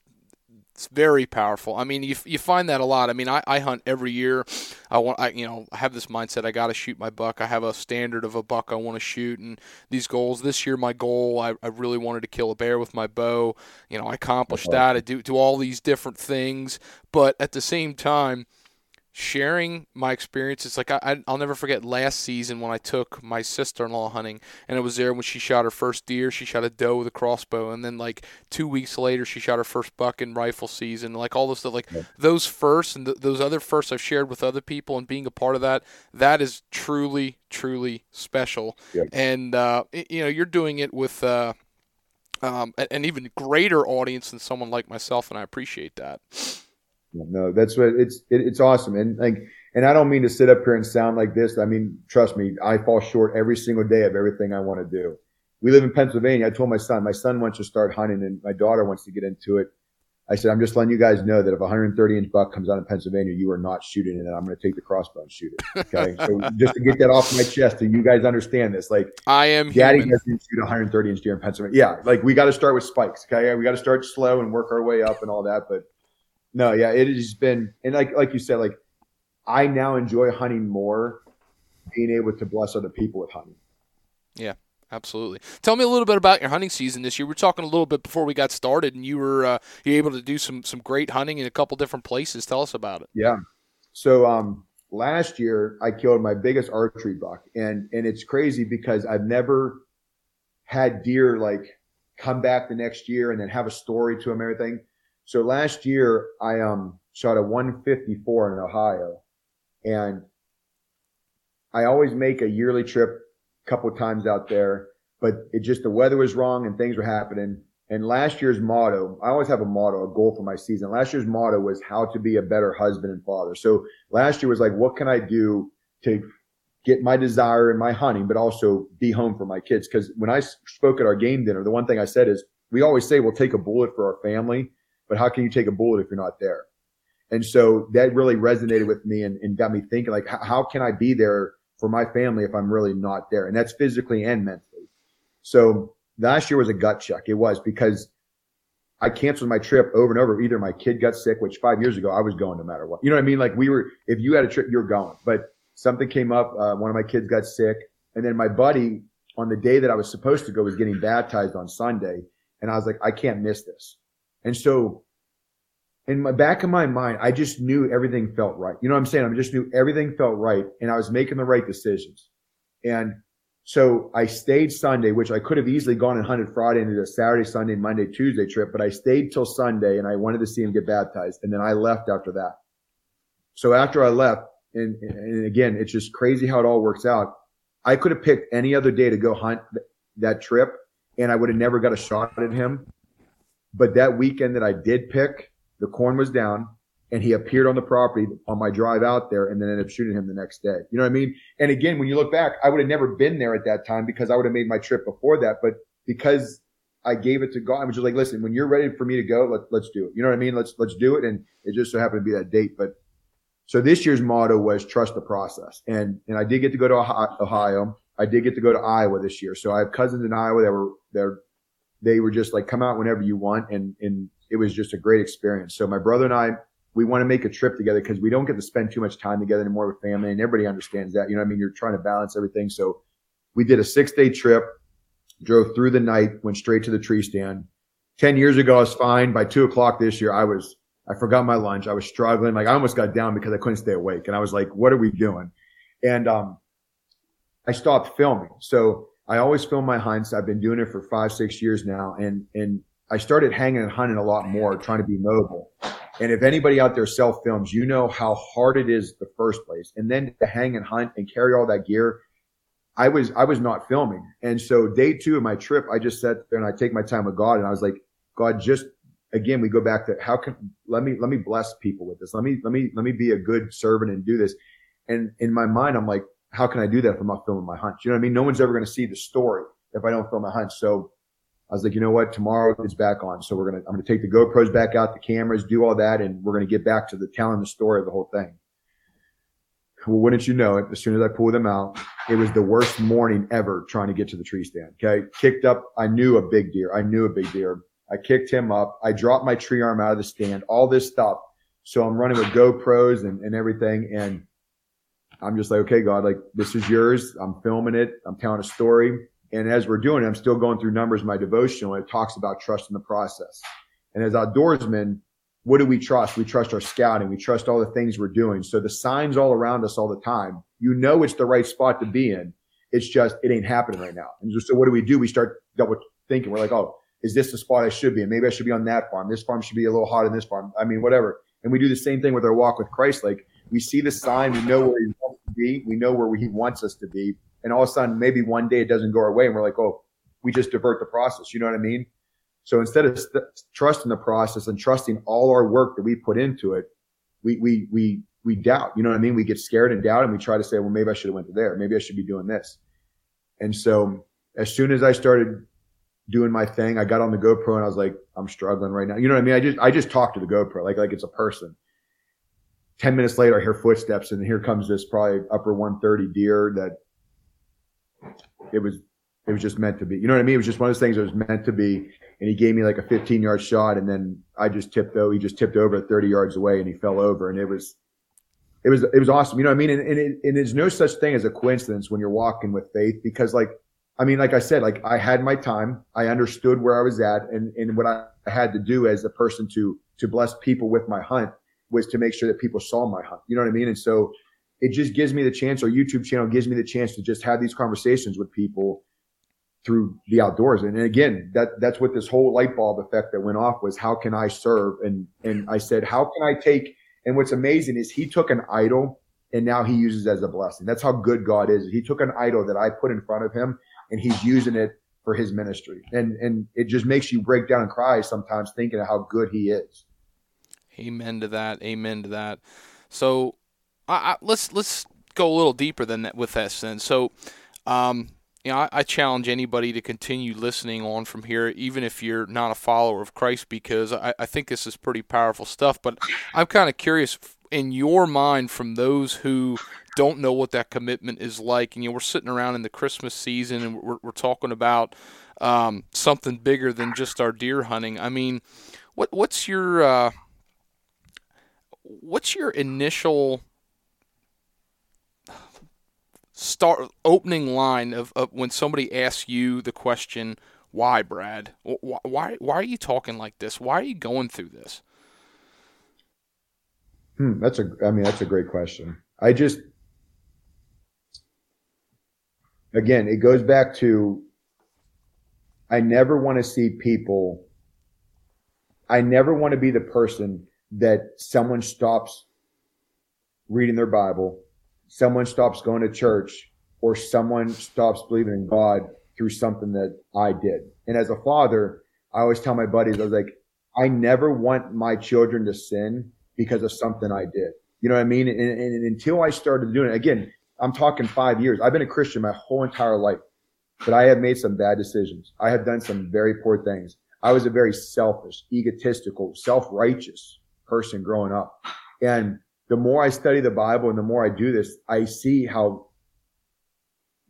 it's very powerful. I mean, you, you find that a lot. I mean, I, I hunt every year. I want, I, you know, I have this mindset. I got to shoot my buck. I have a standard of a buck I want to shoot, and these goals. This year, my goal, I, I really wanted to kill a bear with my bow. You know, I accomplished uh-huh. that. I do do all these different things, but at the same time, sharing my experiences. Like I, I'll never forget last season when I took my sister-in-law hunting, and it was there when she shot her first deer. She shot a doe with a crossbow, and then like two weeks later, she shot her first buck in rifle season. Like all this stuff, like yeah. those firsts and th- those other firsts I've shared with other people, and being a part of that, that is truly, truly special. Yeah. And uh, you know, you're doing it with. Uh, um, an even greater audience than someone like myself, and I appreciate that. No, that's what it's it, it's awesome, and like, and I don't mean to sit up here and sound like this. I mean, trust me, I fall short every single day of everything I want to do. We live in Pennsylvania. I told my son, my son wants to start hunting, and my daughter wants to get into it. I said, I'm just letting you guys know that if a 130 inch buck comes out in Pennsylvania, you are not shooting it, and I'm going to take the crossbow and shoot it. Okay, so just to get that off my chest, so you guys understand this, like I am, Daddy human. doesn't shoot a 130 inch deer in Pennsylvania. Yeah, like we got to start with spikes. Okay, we got to start slow and work our way up and all that, but no, yeah, it has been, and like like you said, like I now enjoy hunting more, being able to bless other people with hunting. Yeah, absolutely. Tell me a little bit about your hunting season this year. We are talking a little bit before we got started, and you were uh, you able to do some some great hunting in a couple different places. Tell us about it. Yeah. So um, last year I killed my biggest archery buck, and and it's crazy because I've never had deer like come back the next year and then have a story to them, everything. So last year I um shot a 154 in Ohio, and I always make a yearly trip a couple of times out there, but it just the weather was wrong and things were happening. And last year's motto, I always have a motto, a goal for my season. Last year's motto was how to be a better husband and father. So last year was like, what can I do to get my desire in my hunting, but also be home for my kids? Cause when I spoke at our game dinner, the one thing I said is we always say we'll take a bullet for our family, but how can you take a bullet if you're not there? And so that really resonated with me and, and got me thinking like, how, can I be there for my family if I'm really not there? And that's physically and mentally. So last year was a gut check. It was because I canceled my trip over and over. Either my kid got sick, which five years ago I was going no matter what. You know what I mean? Like we were, if you had a trip, you're going. But something came up. Uh, one of my kids got sick, and then my buddy on the day that I was supposed to go was getting baptized on Sunday, and I was like, I can't miss this. And so in my back of my mind, I just knew everything felt right. You know what I'm saying? I just knew everything felt right and I was making the right decisions. And so I stayed Sunday, which I could have easily gone and hunted Friday did a Saturday, Sunday, Monday, Tuesday trip, but I stayed till Sunday and I wanted to see him get baptized. And then I left after that. So after I left, and, and again, it's just crazy how it all works out. I could have picked any other day to go hunt th- that trip and I would have never got a shot at him. But that weekend that I did pick, the corn was down and he appeared on the property on my drive out there and then ended up shooting him the next day. You know what I mean? And again, when you look back, I would have never been there at that time because I would have made my trip before that. But because I gave it to God, I was just like, listen, when you're ready for me to go, let, let's do it. You know what I mean? Let's, let's do it. And it just so happened to be that date. But so this year's motto was trust the process. And, and I did get to go to Ohio. I did get to go to Iowa this year. So I have cousins in Iowa that were, they're, they were just like, come out whenever you want. And, and it was just a great experience. So my brother and I we want to make a trip together because we don't get to spend too much time together anymore with family, and everybody understands that. You know, I mean, you're trying to balance everything. So we did a six day trip, drove through the night, went straight to the tree stand. Ten years ago, I was fine. By two o'clock this year, I was I forgot my lunch. I was struggling. Like I almost got down because I couldn't stay awake, and I was like, "What are we doing?" And um, I stopped filming. So I always film my hunts. I've been doing it for five, six years now, and and I started hanging and hunting a lot more, trying to be mobile. And if anybody out there self films, you know how hard it is the first place. And then to hang and hunt and carry all that gear, I was, I was not filming. And so day two of my trip, I just sat there and I take my time with God and I was like, God, just again, we go back to how can, let me, let me bless people with this. Let me, let me, let me be a good servant and do this. And in my mind, I'm like, how can I do that if I'm not filming my hunts? You know what I mean? No one's ever going to see the story if I don't film my hunts. So I was like, you know what? Tomorrow it's back on. So we're going to, I'm going to take the GoPros back out, the cameras, do all that. And we're going to get back to the telling the story of the whole thing. Well, wouldn't you know it? As soon as I pulled them out, it was the worst morning ever trying to get to the tree stand. Okay. Kicked up. I knew a big deer. I knew a big deer. I kicked him up. I dropped my tree arm out of the stand, all this stuff. So I'm running with GoPros and, and everything. And I'm just like, okay, God, like this is yours. I'm filming it. I'm telling a story. And as we're doing it, I'm still going through numbers in my devotional. And it talks about trust in the process. And as outdoorsmen, what do we trust? We trust our scouting. We trust all the things we're doing. So the signs all around us all the time, you know, it's the right spot to be in. It's just, it ain't happening right now. And so what do we do? We start double thinking. We're like, oh, is this the spot I should be in? Maybe I should be on that farm. This farm should be a little hotter than this farm. I mean, whatever. And we do the same thing with our walk with Christ. Like we see the sign. We know where he wants to be. We know where he wants us to be and all of a sudden maybe one day it doesn't go our way and we're like, oh, we just divert the process. You know what I mean? So instead of st- trusting the process and trusting all our work that we put into it, we, we, we, we doubt, you know what I mean? We get scared and doubt and we try to say, well, maybe I should have went there. Maybe I should be doing this. And so as soon as I started doing my thing, I got on the GoPro and I was like, I'm struggling right now. You know what I mean? I just, I just talk to the GoPro like, like it's a person. 10 minutes later, I hear footsteps and here comes this probably upper 130 deer that it was it was just meant to be. You know what I mean? It was just one of those things that was meant to be. And he gave me like a 15 yard shot, and then I just tipped though. He just tipped over 30 yards away, and he fell over, and it was it was it was awesome. You know what I mean? And and, it, and there's no such thing as a coincidence when you're walking with faith, because like I mean, like I said, like I had my time. I understood where I was at, and and what I had to do as a person to to bless people with my hunt was to make sure that people saw my hunt. You know what I mean? And so it just gives me the chance, our YouTube channel gives me the chance to just have these conversations with people through the outdoors. And again, that that's what this whole light bulb effect that went off was how can I serve? And and I said, how can I take and what's amazing is he took an idol and now he uses as a blessing. That's how good God is. He took an idol that I put in front of him and he's using it for his ministry. And and it just makes you break down and cry sometimes thinking of how good he is. Amen to that. Amen to that. So I, I, let's let's go a little deeper than that with that. Then, so um, you know, I, I, challenge anybody to continue listening on from here, even if you're not a follower of Christ, because I, I think this is pretty powerful stuff. But I'm kind of curious in your mind from those who don't know what that commitment is like. And you know, we're sitting around in the Christmas season and we're, we're talking about um, something bigger than just our deer hunting. I mean, what what's your uh, what's your initial start opening line of, of when somebody asks you the question, "Why, Brad? Why, why, are you talking like this? Why are you going through this?" Hmm, that's a. I mean, that's a great question. I just, again, it goes back to. I never want to see people. I never want to be the person that someone stops reading their Bible someone stops going to church or someone stops believing in God through something that I did. And as a father, I always tell my buddies, I was like, I never want my children to sin because of something I did. You know what I mean? And, and, and until I started doing it, again, I'm talking five years. I've been a Christian my whole entire life, but I have made some bad decisions. I have done some very poor things. I was a very selfish, egotistical, self-righteous person growing up. And the more I study the Bible and the more I do this, I see how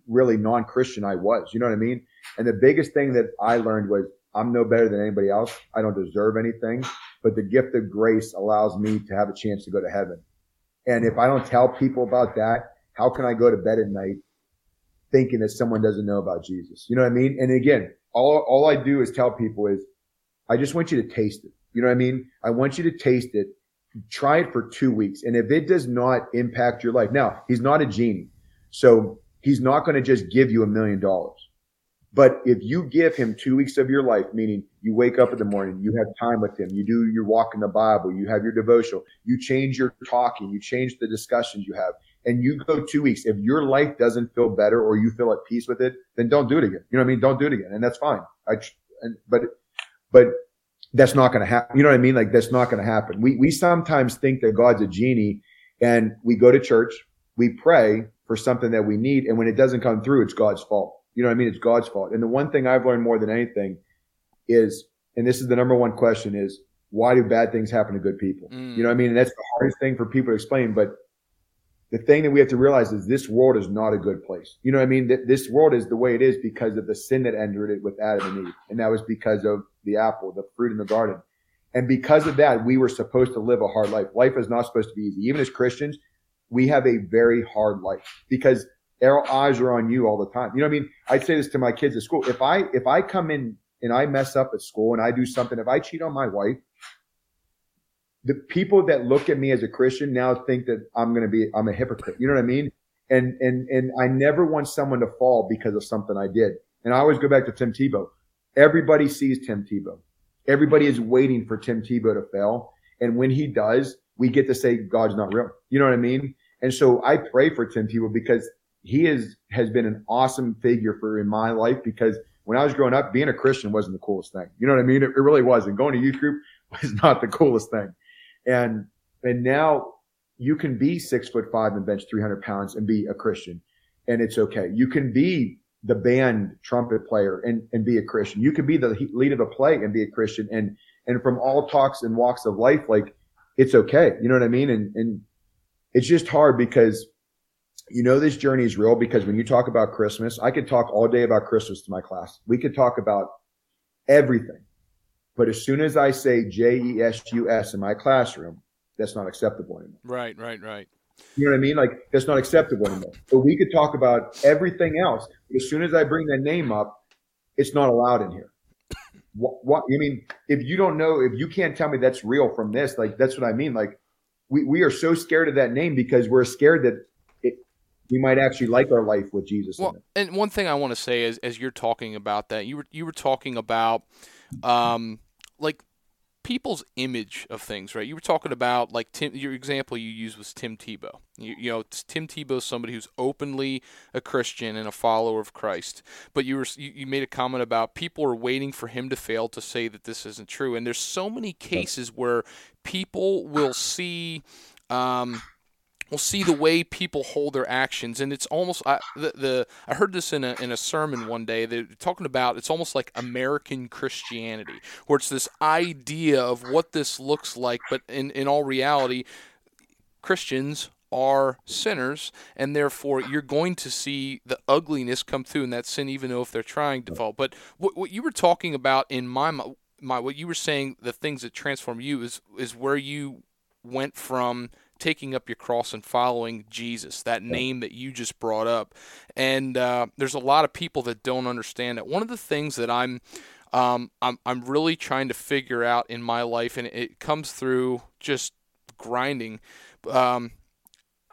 really non-Christian I was. You know what I mean? And the biggest thing that I learned was I'm no better than anybody else. I don't deserve anything. but the gift of grace allows me to have a chance to go to heaven. And if I don't tell people about that, how can I go to bed at night thinking that someone doesn't know about Jesus? You know what I mean? And again, all, all I do is tell people is, I just want you to taste it. You know what I mean? I want you to taste it. Try it for two weeks. And if it does not impact your life, now he's not a genie. So he's not going to just give you a million dollars. But if you give him two weeks of your life, meaning you wake up in the morning, you have time with him, you do your walk in the Bible, you have your devotional, you change your talking, you change the discussions you have, and you go two weeks. If your life doesn't feel better or you feel at peace with it, then don't do it again. You know what I mean? Don't do it again. And that's fine. I, and, but, but that's not going to happen. You know what I mean? Like that's not going to happen. We, we sometimes think that God's a genie and we go to church, we pray for something that we need. And when it doesn't come through, it's God's fault. You know what I mean? It's God's fault. And the one thing I've learned more than anything is, and this is the number one question is, why do bad things happen to good people? Mm. You know what I mean? And that's the hardest thing for people to explain. But the thing that we have to realize is this world is not a good place. You know what I mean? This world is the way it is because of the sin that entered it with Adam and Eve. And that was because of the apple, the fruit in the garden. And because of that, we were supposed to live a hard life. Life is not supposed to be easy. Even as Christians, we have a very hard life because our eyes are on you all the time. You know what I mean? I'd say this to my kids at school. If I, if I come in and I mess up at school and I do something, if I cheat on my wife, the people that look at me as a Christian now think that I'm going to be, I'm a hypocrite. You know what I mean? And, and, and I never want someone to fall because of something I did. And I always go back to Tim Tebow. Everybody sees Tim Tebow. Everybody is waiting for Tim Tebow to fail. And when he does, we get to say God's not real. You know what I mean? And so I pray for Tim Tebow because he is has been an awesome figure for in my life because when I was growing up, being a Christian wasn't the coolest thing. You know what I mean? It, it really wasn't. Going to youth group was not the coolest thing. And and now you can be six foot five and bench 300 pounds and be a Christian, and it's okay. You can be the band trumpet player and, and be a Christian. You can be the lead of the play and be a Christian. And and from all talks and walks of life, like it's okay. You know what I mean? And and it's just hard because you know this journey is real because when you talk about Christmas, I could talk all day about Christmas to my class. We could talk about everything. But as soon as I say J E S U S in my classroom, that's not acceptable anymore. Right, right, right. You know what I mean? Like that's not acceptable anymore. But we could talk about everything else. But as soon as I bring that name up, it's not allowed in here. What, what I mean, if you don't know, if you can't tell me that's real from this, like that's what I mean. Like we, we are so scared of that name because we're scared that we might actually like our life with Jesus. Well, and one thing I want to say is, as you're talking about that, you were you were talking about, um, like people's image of things, right? You were talking about like Tim. Your example you used was Tim Tebow. You, you know, Tim Tebow is somebody who's openly a Christian and a follower of Christ. But you were you, you made a comment about people are waiting for him to fail to say that this isn't true. And there's so many cases where people will see. Um, we'll see the way people hold their actions, and it's almost I, the, the I heard this in a in a sermon one day. They're talking about it's almost like American Christianity, where it's this idea of what this looks like, but in in all reality, Christians are sinners, and therefore you're going to see the ugliness come through in that sin, even though if they're trying to fall. But what, what you were talking about in my my what you were saying, the things that transform you is is where you went from taking up your cross and following Jesus, that name that you just brought up. And uh, there's a lot of people that don't understand it. One of the things that I'm um, I'm I'm really trying to figure out in my life, and it comes through just grinding. Um,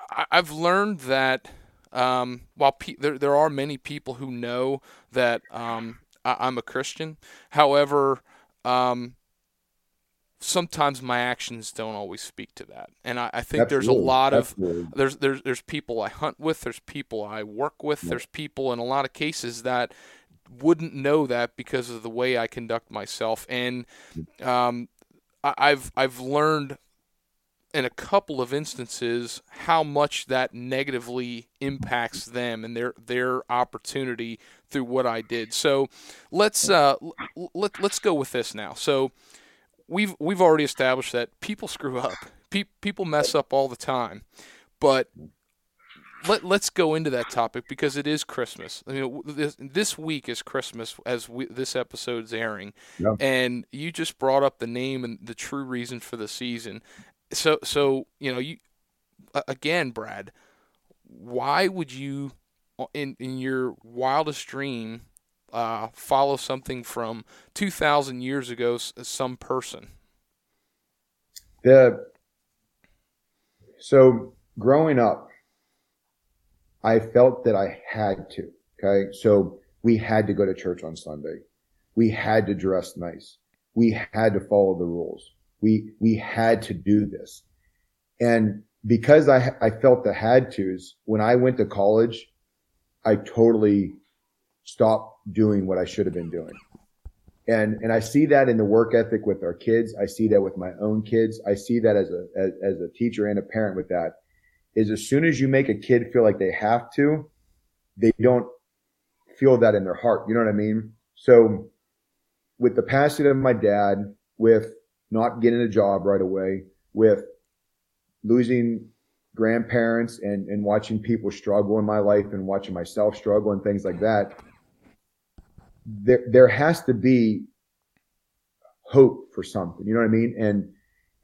I, have learned that um, while pe- there there are many people who know that um, I, am a Christian, however, um, sometimes my actions don't always speak to that. And I, I think Absolutely. there's a lot of Absolutely. there's there's there's people I hunt with, there's people I work with, yeah. there's people in a lot of cases that wouldn't know that because of the way I conduct myself. And um, I, I've I've learned in a couple of instances how much that negatively impacts them and their their opportunity through what I did. So let's uh, let, let's go with this now. So we've we've already established that people screw up. Pe- people mess up all the time, but let, let's go into that topic because it is Christmas. I mean, this, this week is Christmas as we, this episode's airing, Yeah. and you just brought up the name and the true reason for the season. So, so you know, you again, Brad, why would you, in in your wildest dream, uh, follow something from two thousand years ago, some person? The so growing up, I felt that I had to. Okay, so we had to go to church on Sunday. We had to dress nice. We had to follow the rules. We we had to do this, and because I I felt the had tos when I went to college, I totally stopped doing what I should have been doing. And, and I see that in the work ethic with our kids. I see that with my own kids. I see that as a, as, as a teacher and a parent with that is as soon as you make a kid feel like they have to, they don't feel that in their heart. You know what I mean? So with the passing of my dad, with not getting a job right away, with losing grandparents and, and watching people struggle in my life and watching myself struggle and things like that, there there has to be hope for something. You know what I mean? And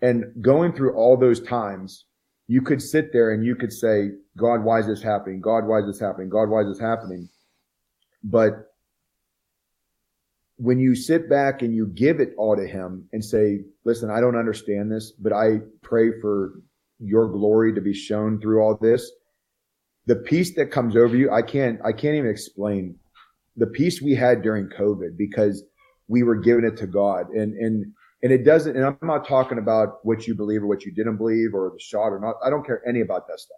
and going through all those times, you could sit there and you could say, God, why is this happening? God, why is this happening? God, why is this happening? But when you sit back and you give it all to him and say, listen, I don't understand this, but I pray for your glory to be shown through all this. The peace that comes over you, I can't, I can't even explain the peace we had during COVID because we were giving it to God. And, and, and it doesn't, and I'm not talking about what you believe or what you didn't believe or the shot or not. I don't care any about that stuff.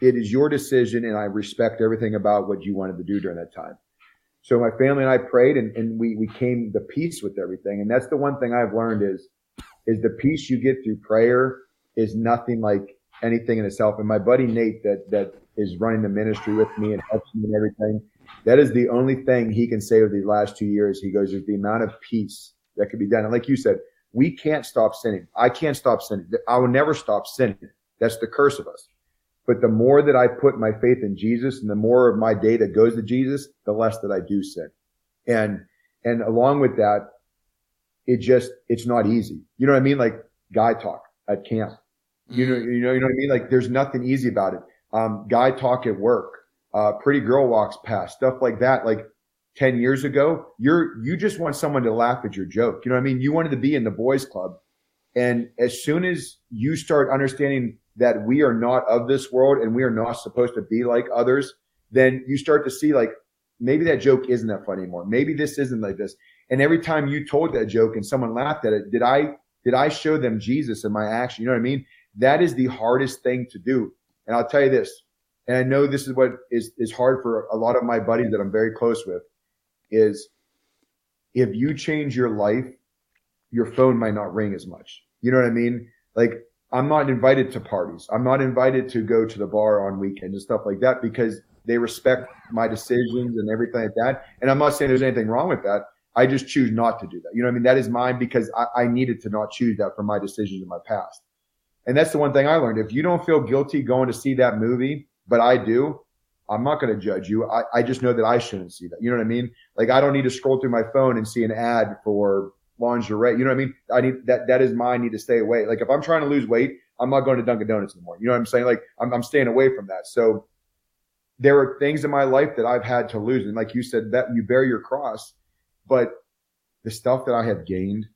It is your decision and I respect everything about what you wanted to do during that time. So my family and I prayed and, and we, we came to peace with everything. And that's the one thing I've learned is, is the peace you get through prayer is nothing like anything in itself. And my buddy Nate that, that is running the ministry with me and helps me and everything, that is the only thing he can say over these last two years. He goes, there's the amount of peace that could be done. And like you said, we can't stop sinning. I can't stop sinning. I will never stop sinning. That's the curse of us. But the more that I put my faith in Jesus and the more of my day that goes to Jesus, the less that I do sin. And, and along with that, it just, it's not easy. You know what I mean? Like guy talk at camp. You know, you know, you know what I mean? Like there's nothing easy about it. Um, guy talk at work, uh, pretty girl walks past, stuff like that. Like 10 years ago, you're, you just want someone to laugh at your joke. You know what I mean? You wanted to be in the boys club. And as soon as you start understanding that we are not of this world and we are not supposed to be like others, then you start to see like, maybe that joke isn't that funny anymore. Maybe this isn't like this. And every time you told that joke and someone laughed at it, did I, did I show them Jesus in my action? You know what I mean? That is the hardest thing to do. And I'll tell you this, and I know this is what is, is hard for a lot of my buddies that I'm very close with is if you change your life, your phone might not ring as much. You know what I mean? Like I'm not invited to parties. I'm not invited to go to the bar on weekends and stuff like that because they respect my decisions and everything like that. And I'm not saying there's anything wrong with that. I just choose not to do that. You know what I mean? That is mine because I, I needed to not choose that for my decisions in my past. And that's the one thing I learned. If you don't feel guilty going to see that movie, but I do, I'm not going to judge you. I, I just know that I shouldn't see that. You know what I mean? Like I don't need to scroll through my phone and see an ad for lingerie. You know what I mean? I need that, that is my need to stay away. Like if I'm trying to lose weight, I'm not going to Dunkin' Donuts anymore. You know what I'm saying? Like I'm, I'm staying away from that. So there are things in my life that I've had to lose. And like you said, that you bear your cross, but the stuff that I have gained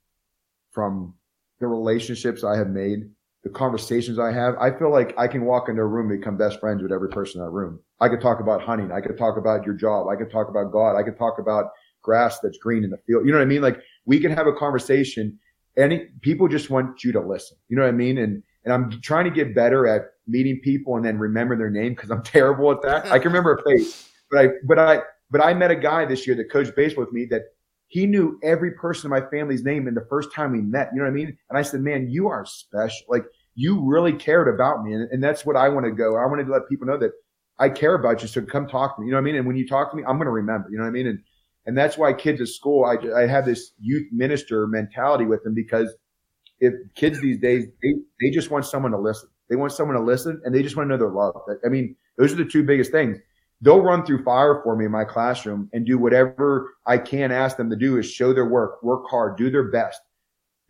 from the relationships I have made, the conversations I have, I feel like I can walk into a room and become best friends with every person in that room. I could talk about hunting. I could talk about your job. I could talk about God. I could talk about grass that's green in the field. You know what I mean? Like we can have a conversation and people just want you to listen. You know what I mean? And, and I'm trying to get better at meeting people and then remember their name because I'm terrible at that. I can remember a face, but I, but I, but I met a guy this year that coached baseball with me that he knew every person in my family's name in the first time we met. You know what I mean? And I said, man, you are special. Like you really cared about me. And, and that's what I want to go. I wanted to let people know that I care about you. So come talk to me. You know what I mean? And when you talk to me, I'm going to remember, you know what I mean? And, and that's why kids at school, I, I have this youth minister mentality with them because if kids these days, they, they just want someone to listen. They want someone to listen, and they just want to know they're loved. I mean, those are the two biggest things. They'll run through fire for me in my classroom and do whatever I can ask them to do is show their work, work hard, do their best,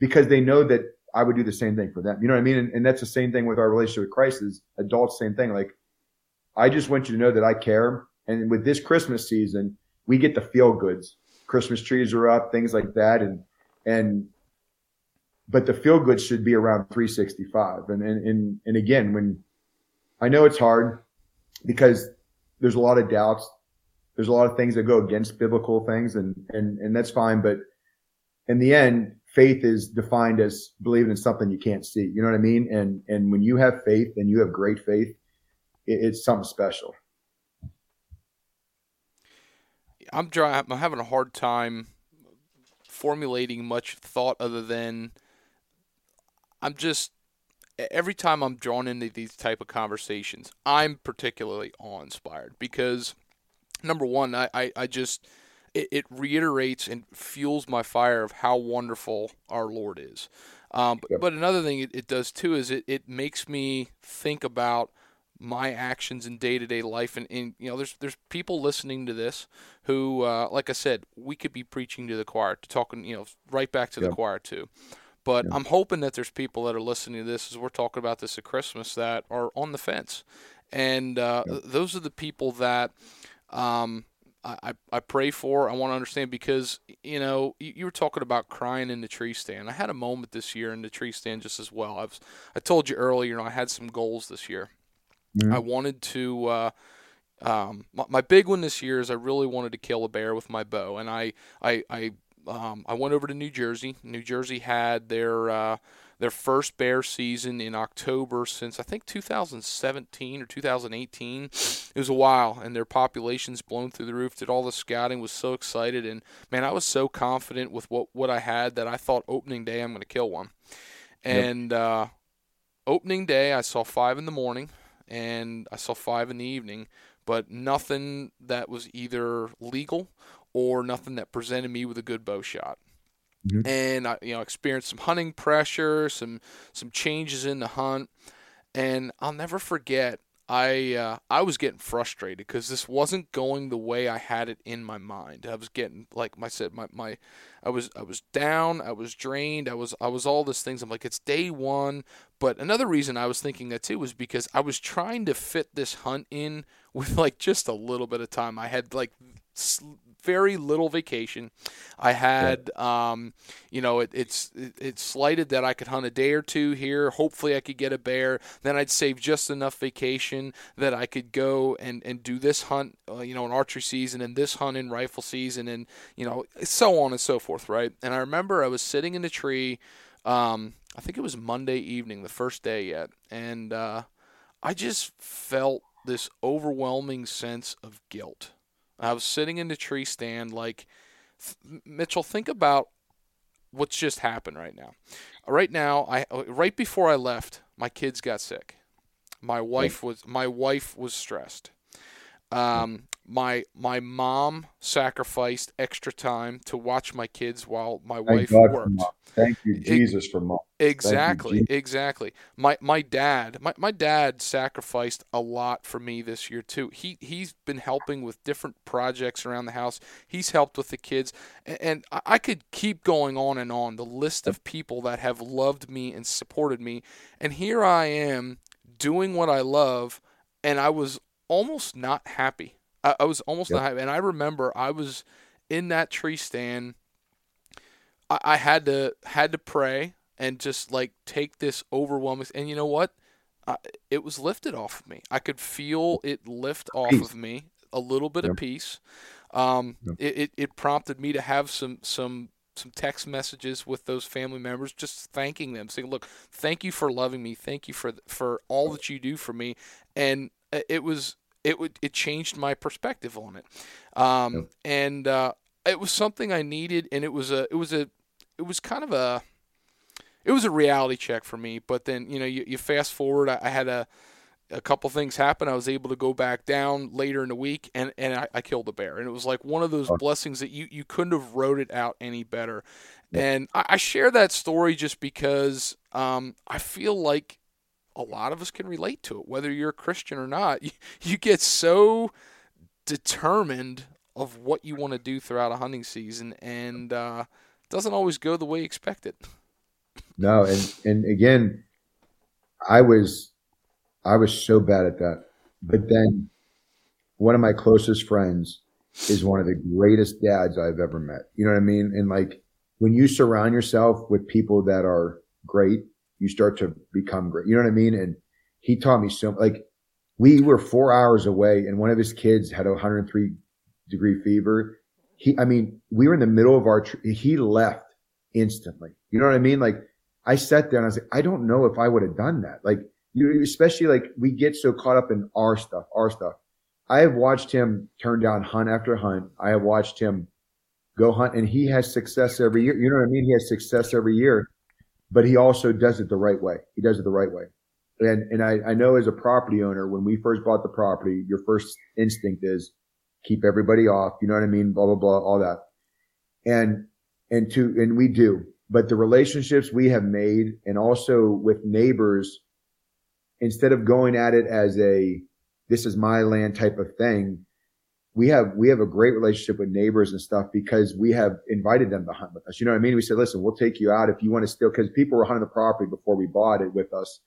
because they know that I would do the same thing for them. You know what I mean? And, and that's the same thing with our relationship with Christ. Is adults, same thing. Like, I just want you to know that I care. And with this Christmas season, we get the feel goods. Christmas trees are up, things like that, and and but the feel goods should be around 365. And, and, and, and again, when I know it's hard because there's a lot of doubts. There's a lot of things that go against biblical things and, and, and that's fine. But in the end, faith is defined as believing in something you can't see. You know what I mean? And, and when you have faith and you have great faith, it, it's something special. I'm dry. I'm having a hard time formulating much thought other than I'm just every time I'm drawn into these type of conversations, I'm particularly awe inspired because number one, I, I, I just it, it, reiterates and fuels my fire of how wonderful our Lord is. Um, but, yep. but, another thing it, it, does too is it, it makes me think about my actions in day to day life, and, and, you know, there's there's people listening to this who, uh, like I said, we could be preaching to the choir, to talking, you know, right back to yep. the choir too. But yeah. I'm hoping that there's people that are listening to this as we're talking about this at Christmas that are on the fence, and uh, yeah. those are the people that um, I, I pray for. I want to understand because you know you, you, were talking about crying in the tree stand. I had a moment this year in the tree stand just as well. I was I told you earlier, you know, I had some goals this year. Mm-hmm. I wanted to. Uh, um, my, my, big one this year is I really wanted to kill a bear with my bow, and I I, I um, I went over to New Jersey. New Jersey had their uh, their first bear season in October since I think 2017 or 2018. It was a while, and their population's blown through the roof. Did all the scouting, was so excited, and man, I was so confident with what what I had that I thought opening day I'm going to kill one. And yep. uh, opening day, I saw five in the morning, and I saw five in the evening, but nothing that was either legal or nothing that presented me with a good bow shot. Mm-hmm. And I, you know, experienced some hunting pressure, some some changes in the hunt, and I'll never forget. I uh, I was getting frustrated because this wasn't going the way I had it in my mind. I was getting like I said, my, my I was I was down, I was drained, I was I was all these things. I'm like it's day one, but another reason I was thinking that too was because I was trying to fit this hunt in with like just a little bit of time. I had like very little vacation. I had, um, you know, it, it's it, it's slighted that I could hunt a day or two here. Hopefully, I could get a bear. Then I'd save just enough vacation that I could go and, and do this hunt, uh, you know, in archery season and this hunt in rifle season, and you know, so on and so forth, right? And I remember I was sitting in a tree. Um, I think it was Monday evening, the first day yet, and uh, I just felt this overwhelming sense of guilt I was sitting in the tree stand, like Mitchell. Think about what's just happened right now. Right now, I right before I left, my kids got sick. My wife was my wife was stressed. Um, my my mom sacrificed extra time to watch my kids while my Thank wife God worked. Thank you, Jesus, it, for mom. Exactly, you, exactly. My my dad, my, my dad sacrificed a lot for me this year too. He he's been helping with different projects around the house. He's helped with the kids, and, and I, I could keep going on and on. The list of people that have loved me and supported me, and here I am doing what I love, and I was almost not happy. I, I was almost yep. not happy. And I remember I was in that tree stand. I, I had to had to pray and just like take this overwhelming. And you know what? I, it was lifted off of me. I could feel it lift off peace. of me a little bit yep. of peace. Um, yep. it, it, it prompted me to have some some some text messages with those family members, just thanking them, saying, "Look, thank you for loving me. Thank you for for all that you do for me." And uh, it was it would it changed my perspective on it, um, yep. and uh, it was something I needed, and it was a it was a it was kind of a it was a reality check for me. But then you know you, you fast forward, I, I had a a couple things happen. I was able to go back down later in the week, and and I, I killed a bear, and it was like one of those blessings that you you couldn't have wrote it out any better. And I, I share that story just because um, I feel like a lot of us can relate to it, whether you're a Christian or not. You, you get so determined of what you want to do throughout a hunting season, and uh, doesn't always go the way you expect it. No, and and again, I was I was so bad at that. But then one of my closest friends is one of the greatest dads I've ever met. You know what I mean? And like when you surround yourself with people that are great, you start to become great. You know what I mean? And he taught me so like we were four hours away and one of his kids had a 103 degree fever. He, I mean, we were in the middle of our, he left instantly. You know what I mean? Like I sat there and I was like, I don't know if I would have done that. Like you, especially like we get so caught up in our stuff, our stuff. I have watched him turn down hunt after hunt. I have watched him go hunt and he has success every year. You know what I mean? He has success every year, but he also does it the right way. He does it the right way. And, and I, I know as a property owner, when we first bought the property, your first instinct is keep everybody off. You know what I mean? Blah, blah, blah, all that. And, and to, and we do, but the relationships we have made and also with neighbors, instead of going at it as a, this is my land type of thing, we have we have a great relationship with neighbors and stuff because we have invited them to hunt with us. You know what I mean? We said, listen, we'll take you out if you want to still because people were hunting the property before we bought it with us,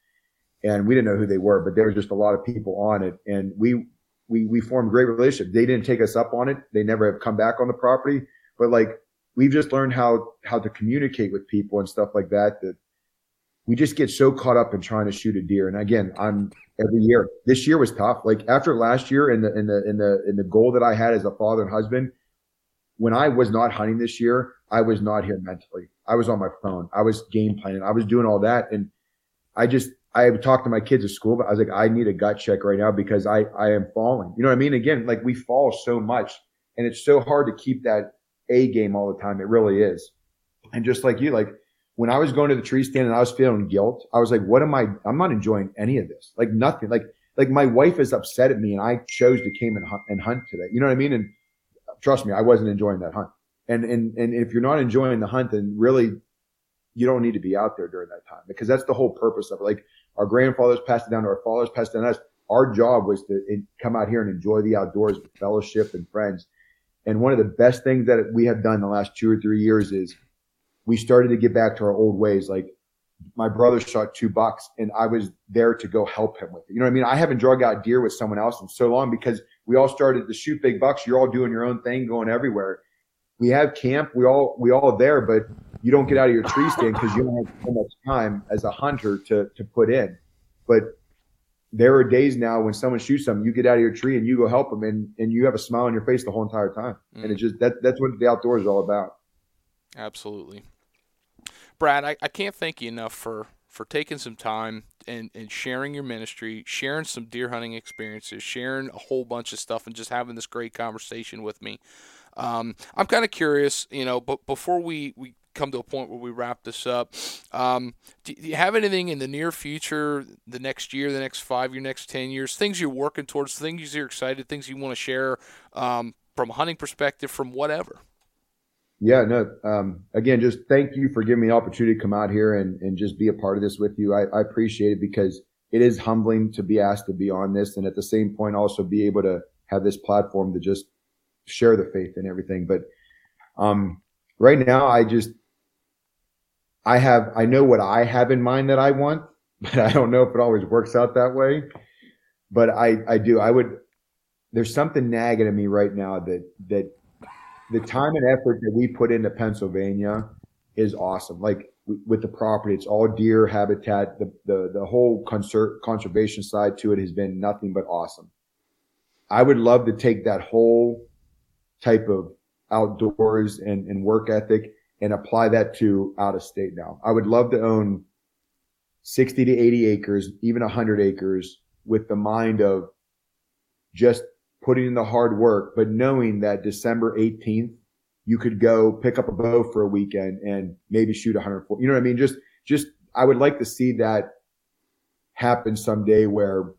and we didn't know who they were, but there was just a lot of people on it, and we we we formed great relationship. They didn't take us up on it. They never have come back on the property, but like we've just learned how how to communicate with people and stuff like that that we just get so caught up in trying to shoot a deer. And again, I'm every year. This year was tough. Like after last year and the in the in the in the goal that I had as a father and husband, when I was not hunting this year, I was not here mentally. I was on my phone. I was game planning. I was doing all that. And I just I talked to my kids at school, but I was like, I need a gut check right now because I I am falling. You know what I mean? Again, like we fall so much and it's so hard to keep that A game all the time. It really is. And just like you, like when I was going to the tree stand and I was feeling guilt, I was like, what am I? I'm not enjoying any of this. Like nothing. Like, like my wife is upset at me and I chose to came and hunt, and hunt today. You know what I mean? And trust me, I wasn't enjoying that hunt. And, and, and if you're not enjoying the hunt, then really you don't need to be out there during that time because that's the whole purpose of it. Like our grandfathers passed it down to our fathers, passed it down to us. Our job was to come out here and enjoy the outdoors with fellowship and friends. And one of the best things that we have done the last two or three years is we started to get back to our old ways. Like my brother shot two bucks and I was there to go help him with it. You know what I mean? I haven't drug out deer with someone else in so long because we all started to shoot big bucks. You're all doing your own thing, going everywhere. We have camp. We all, we all there, but you don't get out of your tree stand because you don't have so much time as a hunter to, to put in. But there are days now when someone shoots something, you get out of your tree and you go help them and, and you have a smile on your face the whole entire time. Mm. And it's just, that, that's what the outdoors is all about. Absolutely. Brad, I, I can't thank you enough for for taking some time and, and sharing your ministry, sharing some deer hunting experiences, sharing a whole bunch of stuff, and just having this great conversation with me. Um, I'm kind of curious, you know, but before we, we come to a point where we wrap this up, um, do, do, you have anything in the near future, the next year, the next five year, next 10 years, things you're working towards, things you're excited, things you want to share um, from a hunting perspective, from whatever? Yeah, no. Um, again, just thank you for giving me the opportunity to come out here and, and just be a part of this with you. I, I appreciate it because it is humbling to be asked to be on this and at the same point also be able to have this platform to just share the faith and everything. But um, right now, I just I have I know what I have in mind that I want, but I don't know if it always works out that way. But I I do I would. There's something nagging at me right now that that the time and effort that we put into Pennsylvania is awesome. Like with the property, it's all deer habitat. The the the whole conser- conservation side to it has been nothing but awesome. I would love to take that whole type of outdoors and, and work ethic and apply that to out of state now. I would love to own 60 to 80 acres, even 100 acres with the mind of just putting in the hard work, but knowing that December 18th, you could go pick up a bow for a weekend and maybe shoot 140. You know what I mean? Just, just, I would like to see that happen someday where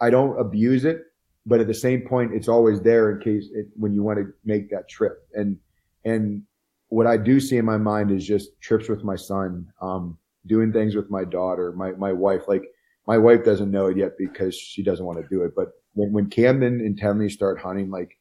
I don't abuse it, but at the same point, it's always there in case it, when you want to make that trip. And, and what I do see in my mind is just trips with my son. Um, doing things with my daughter, my my wife. Like my wife doesn't know it yet because she doesn't want to do it. But when when Camden and Tenley start hunting, like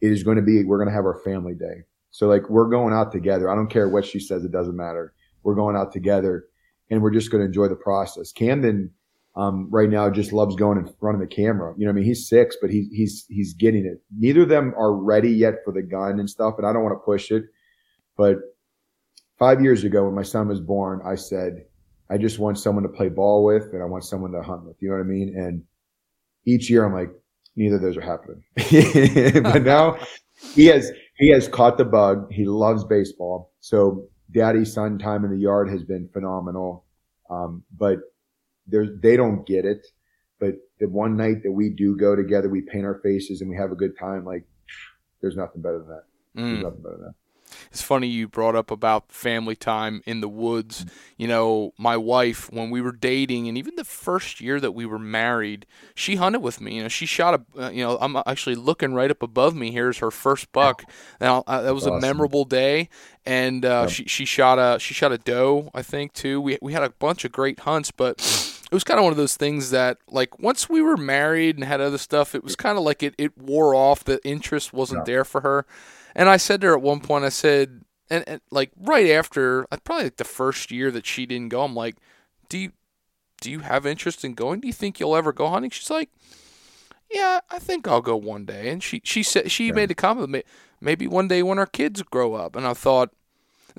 it is going to be, we're going to have our family day. So like we're going out together. I don't care what she says; it doesn't matter. We're going out together, and we're just going to enjoy the process. Camden um, right now just loves going in front of the camera. You know, I mean, he's six, but he's, he's he's getting it. Neither of them are ready yet for the gun and stuff, and I don't want to push it. But five years ago, when my son was born, I said, I just want someone to play ball with, and I want someone to hunt with. You know what I mean? And each year, I'm like, neither of those are happening. but now he has he has caught the bug. He loves baseball, so daddy son time in the yard has been phenomenal. Um, but there's they don't get it. But the one night that we do go together, we paint our faces and we have a good time. Like there's nothing better than that. There's mm. nothing better than that. It's funny you brought up about family time in the woods. You know, my wife, when we were dating, and even the first year that we were married, she hunted with me. You know, she shot a. Uh, you know, I'm actually looking right up above me. Here's her first buck. Now uh, that was awesome. a memorable day, and uh, yep. she she shot a she shot a doe, I think too. We we had a bunch of great hunts, but it was kind of one of those things that like once we were married and had other stuff it was kind of like it, it wore off the interest wasn't yeah. there for her and i said to her at one point i said and, and like right after uh, probably like the first year that she didn't go i'm like do you do you have interest in going do you think you'll ever go hunting she's like yeah i think i'll go one day and she she said she made a comment maybe one day when our kids grow up and i thought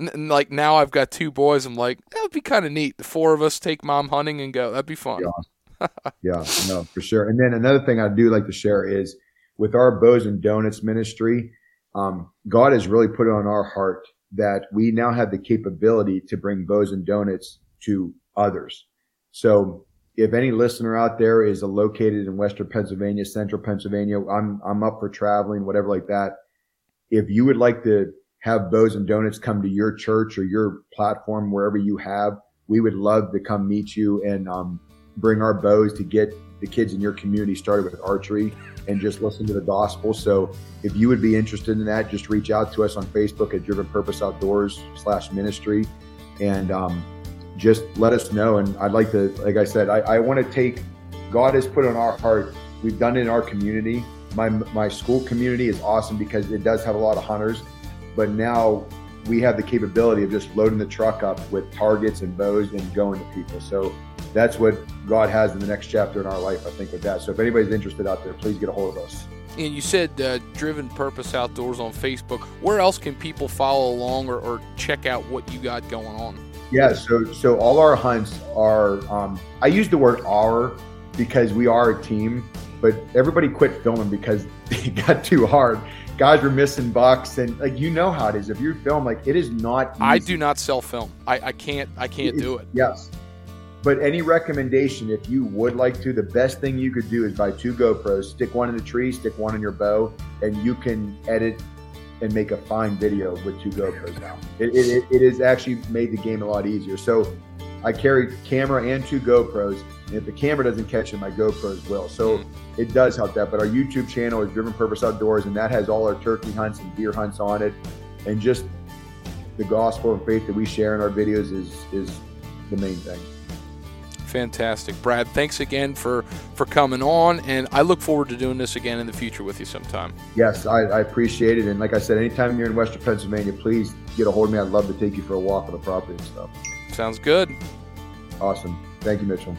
and, and, like now I've got two boys. I'm like, that would be kind of neat. The four of us take mom hunting and go. That'd be fun. Yeah. yeah, no, for sure. And then another thing I do like to share is with our bows and donuts ministry, um, God has really put it on our heart that we now have the capability to bring bows and donuts to others. So if any listener out there is located in Western Pennsylvania, Central Pennsylvania, I'm I'm up for traveling, whatever like that. If you would like to have bows and donuts come to your church or your platform wherever you have. We would love to come meet you and um, bring our bows to get the kids in your community started with archery and just listen to the gospel. So if you would be interested in that, just reach out to us on Facebook at Driven Purpose Outdoors slash ministry and um, just let us know. And I'd like to, like I said, I, I want to take, God has put on our heart, we've done it in our community. My, my school community is awesome because it does have a lot of hunters but now we have the capability of just loading the truck up with targets and bows and going to people. So that's what God has in the next chapter in our life, I think, with that. So if anybody's interested out there, please get a hold of us. And you said uh, Driven Purpose Outdoors on Facebook. Where else can people follow along or, or, check out what you got going on? Yeah, so so all our hunts are. Um, I use the word "our" because we are a team, but everybody quit filming because it got too hard guys were missing bucks, and like you know how it is. If you film, like it is not. Easy. I do not sell film. I, I can't. I can't it, do it. Yes, but any recommendation, if you would like to, the best thing you could do is buy two GoPros, stick one in the tree, stick one in your bow, and you can edit and make a fine video with two GoPros now. It, it, it has actually made the game a lot easier. So I carry camera and two GoPros. And if the camera doesn't catch it, my GoPros will. So mm. It does help that. But our YouTube channel is Driven Purpose Outdoors, and that has all our turkey hunts and deer hunts on it. And just the gospel and faith that we share in our videos is is the main thing. Fantastic, Brad. Thanks again for for coming on, and I look forward to doing this again in the future with you sometime. Yes, I, I appreciate it, and like I said, anytime you're in Western Pennsylvania, please get a hold of me. I'd love to take you for a walk on the property and stuff. Sounds good. Awesome. Thank you, Mitchell.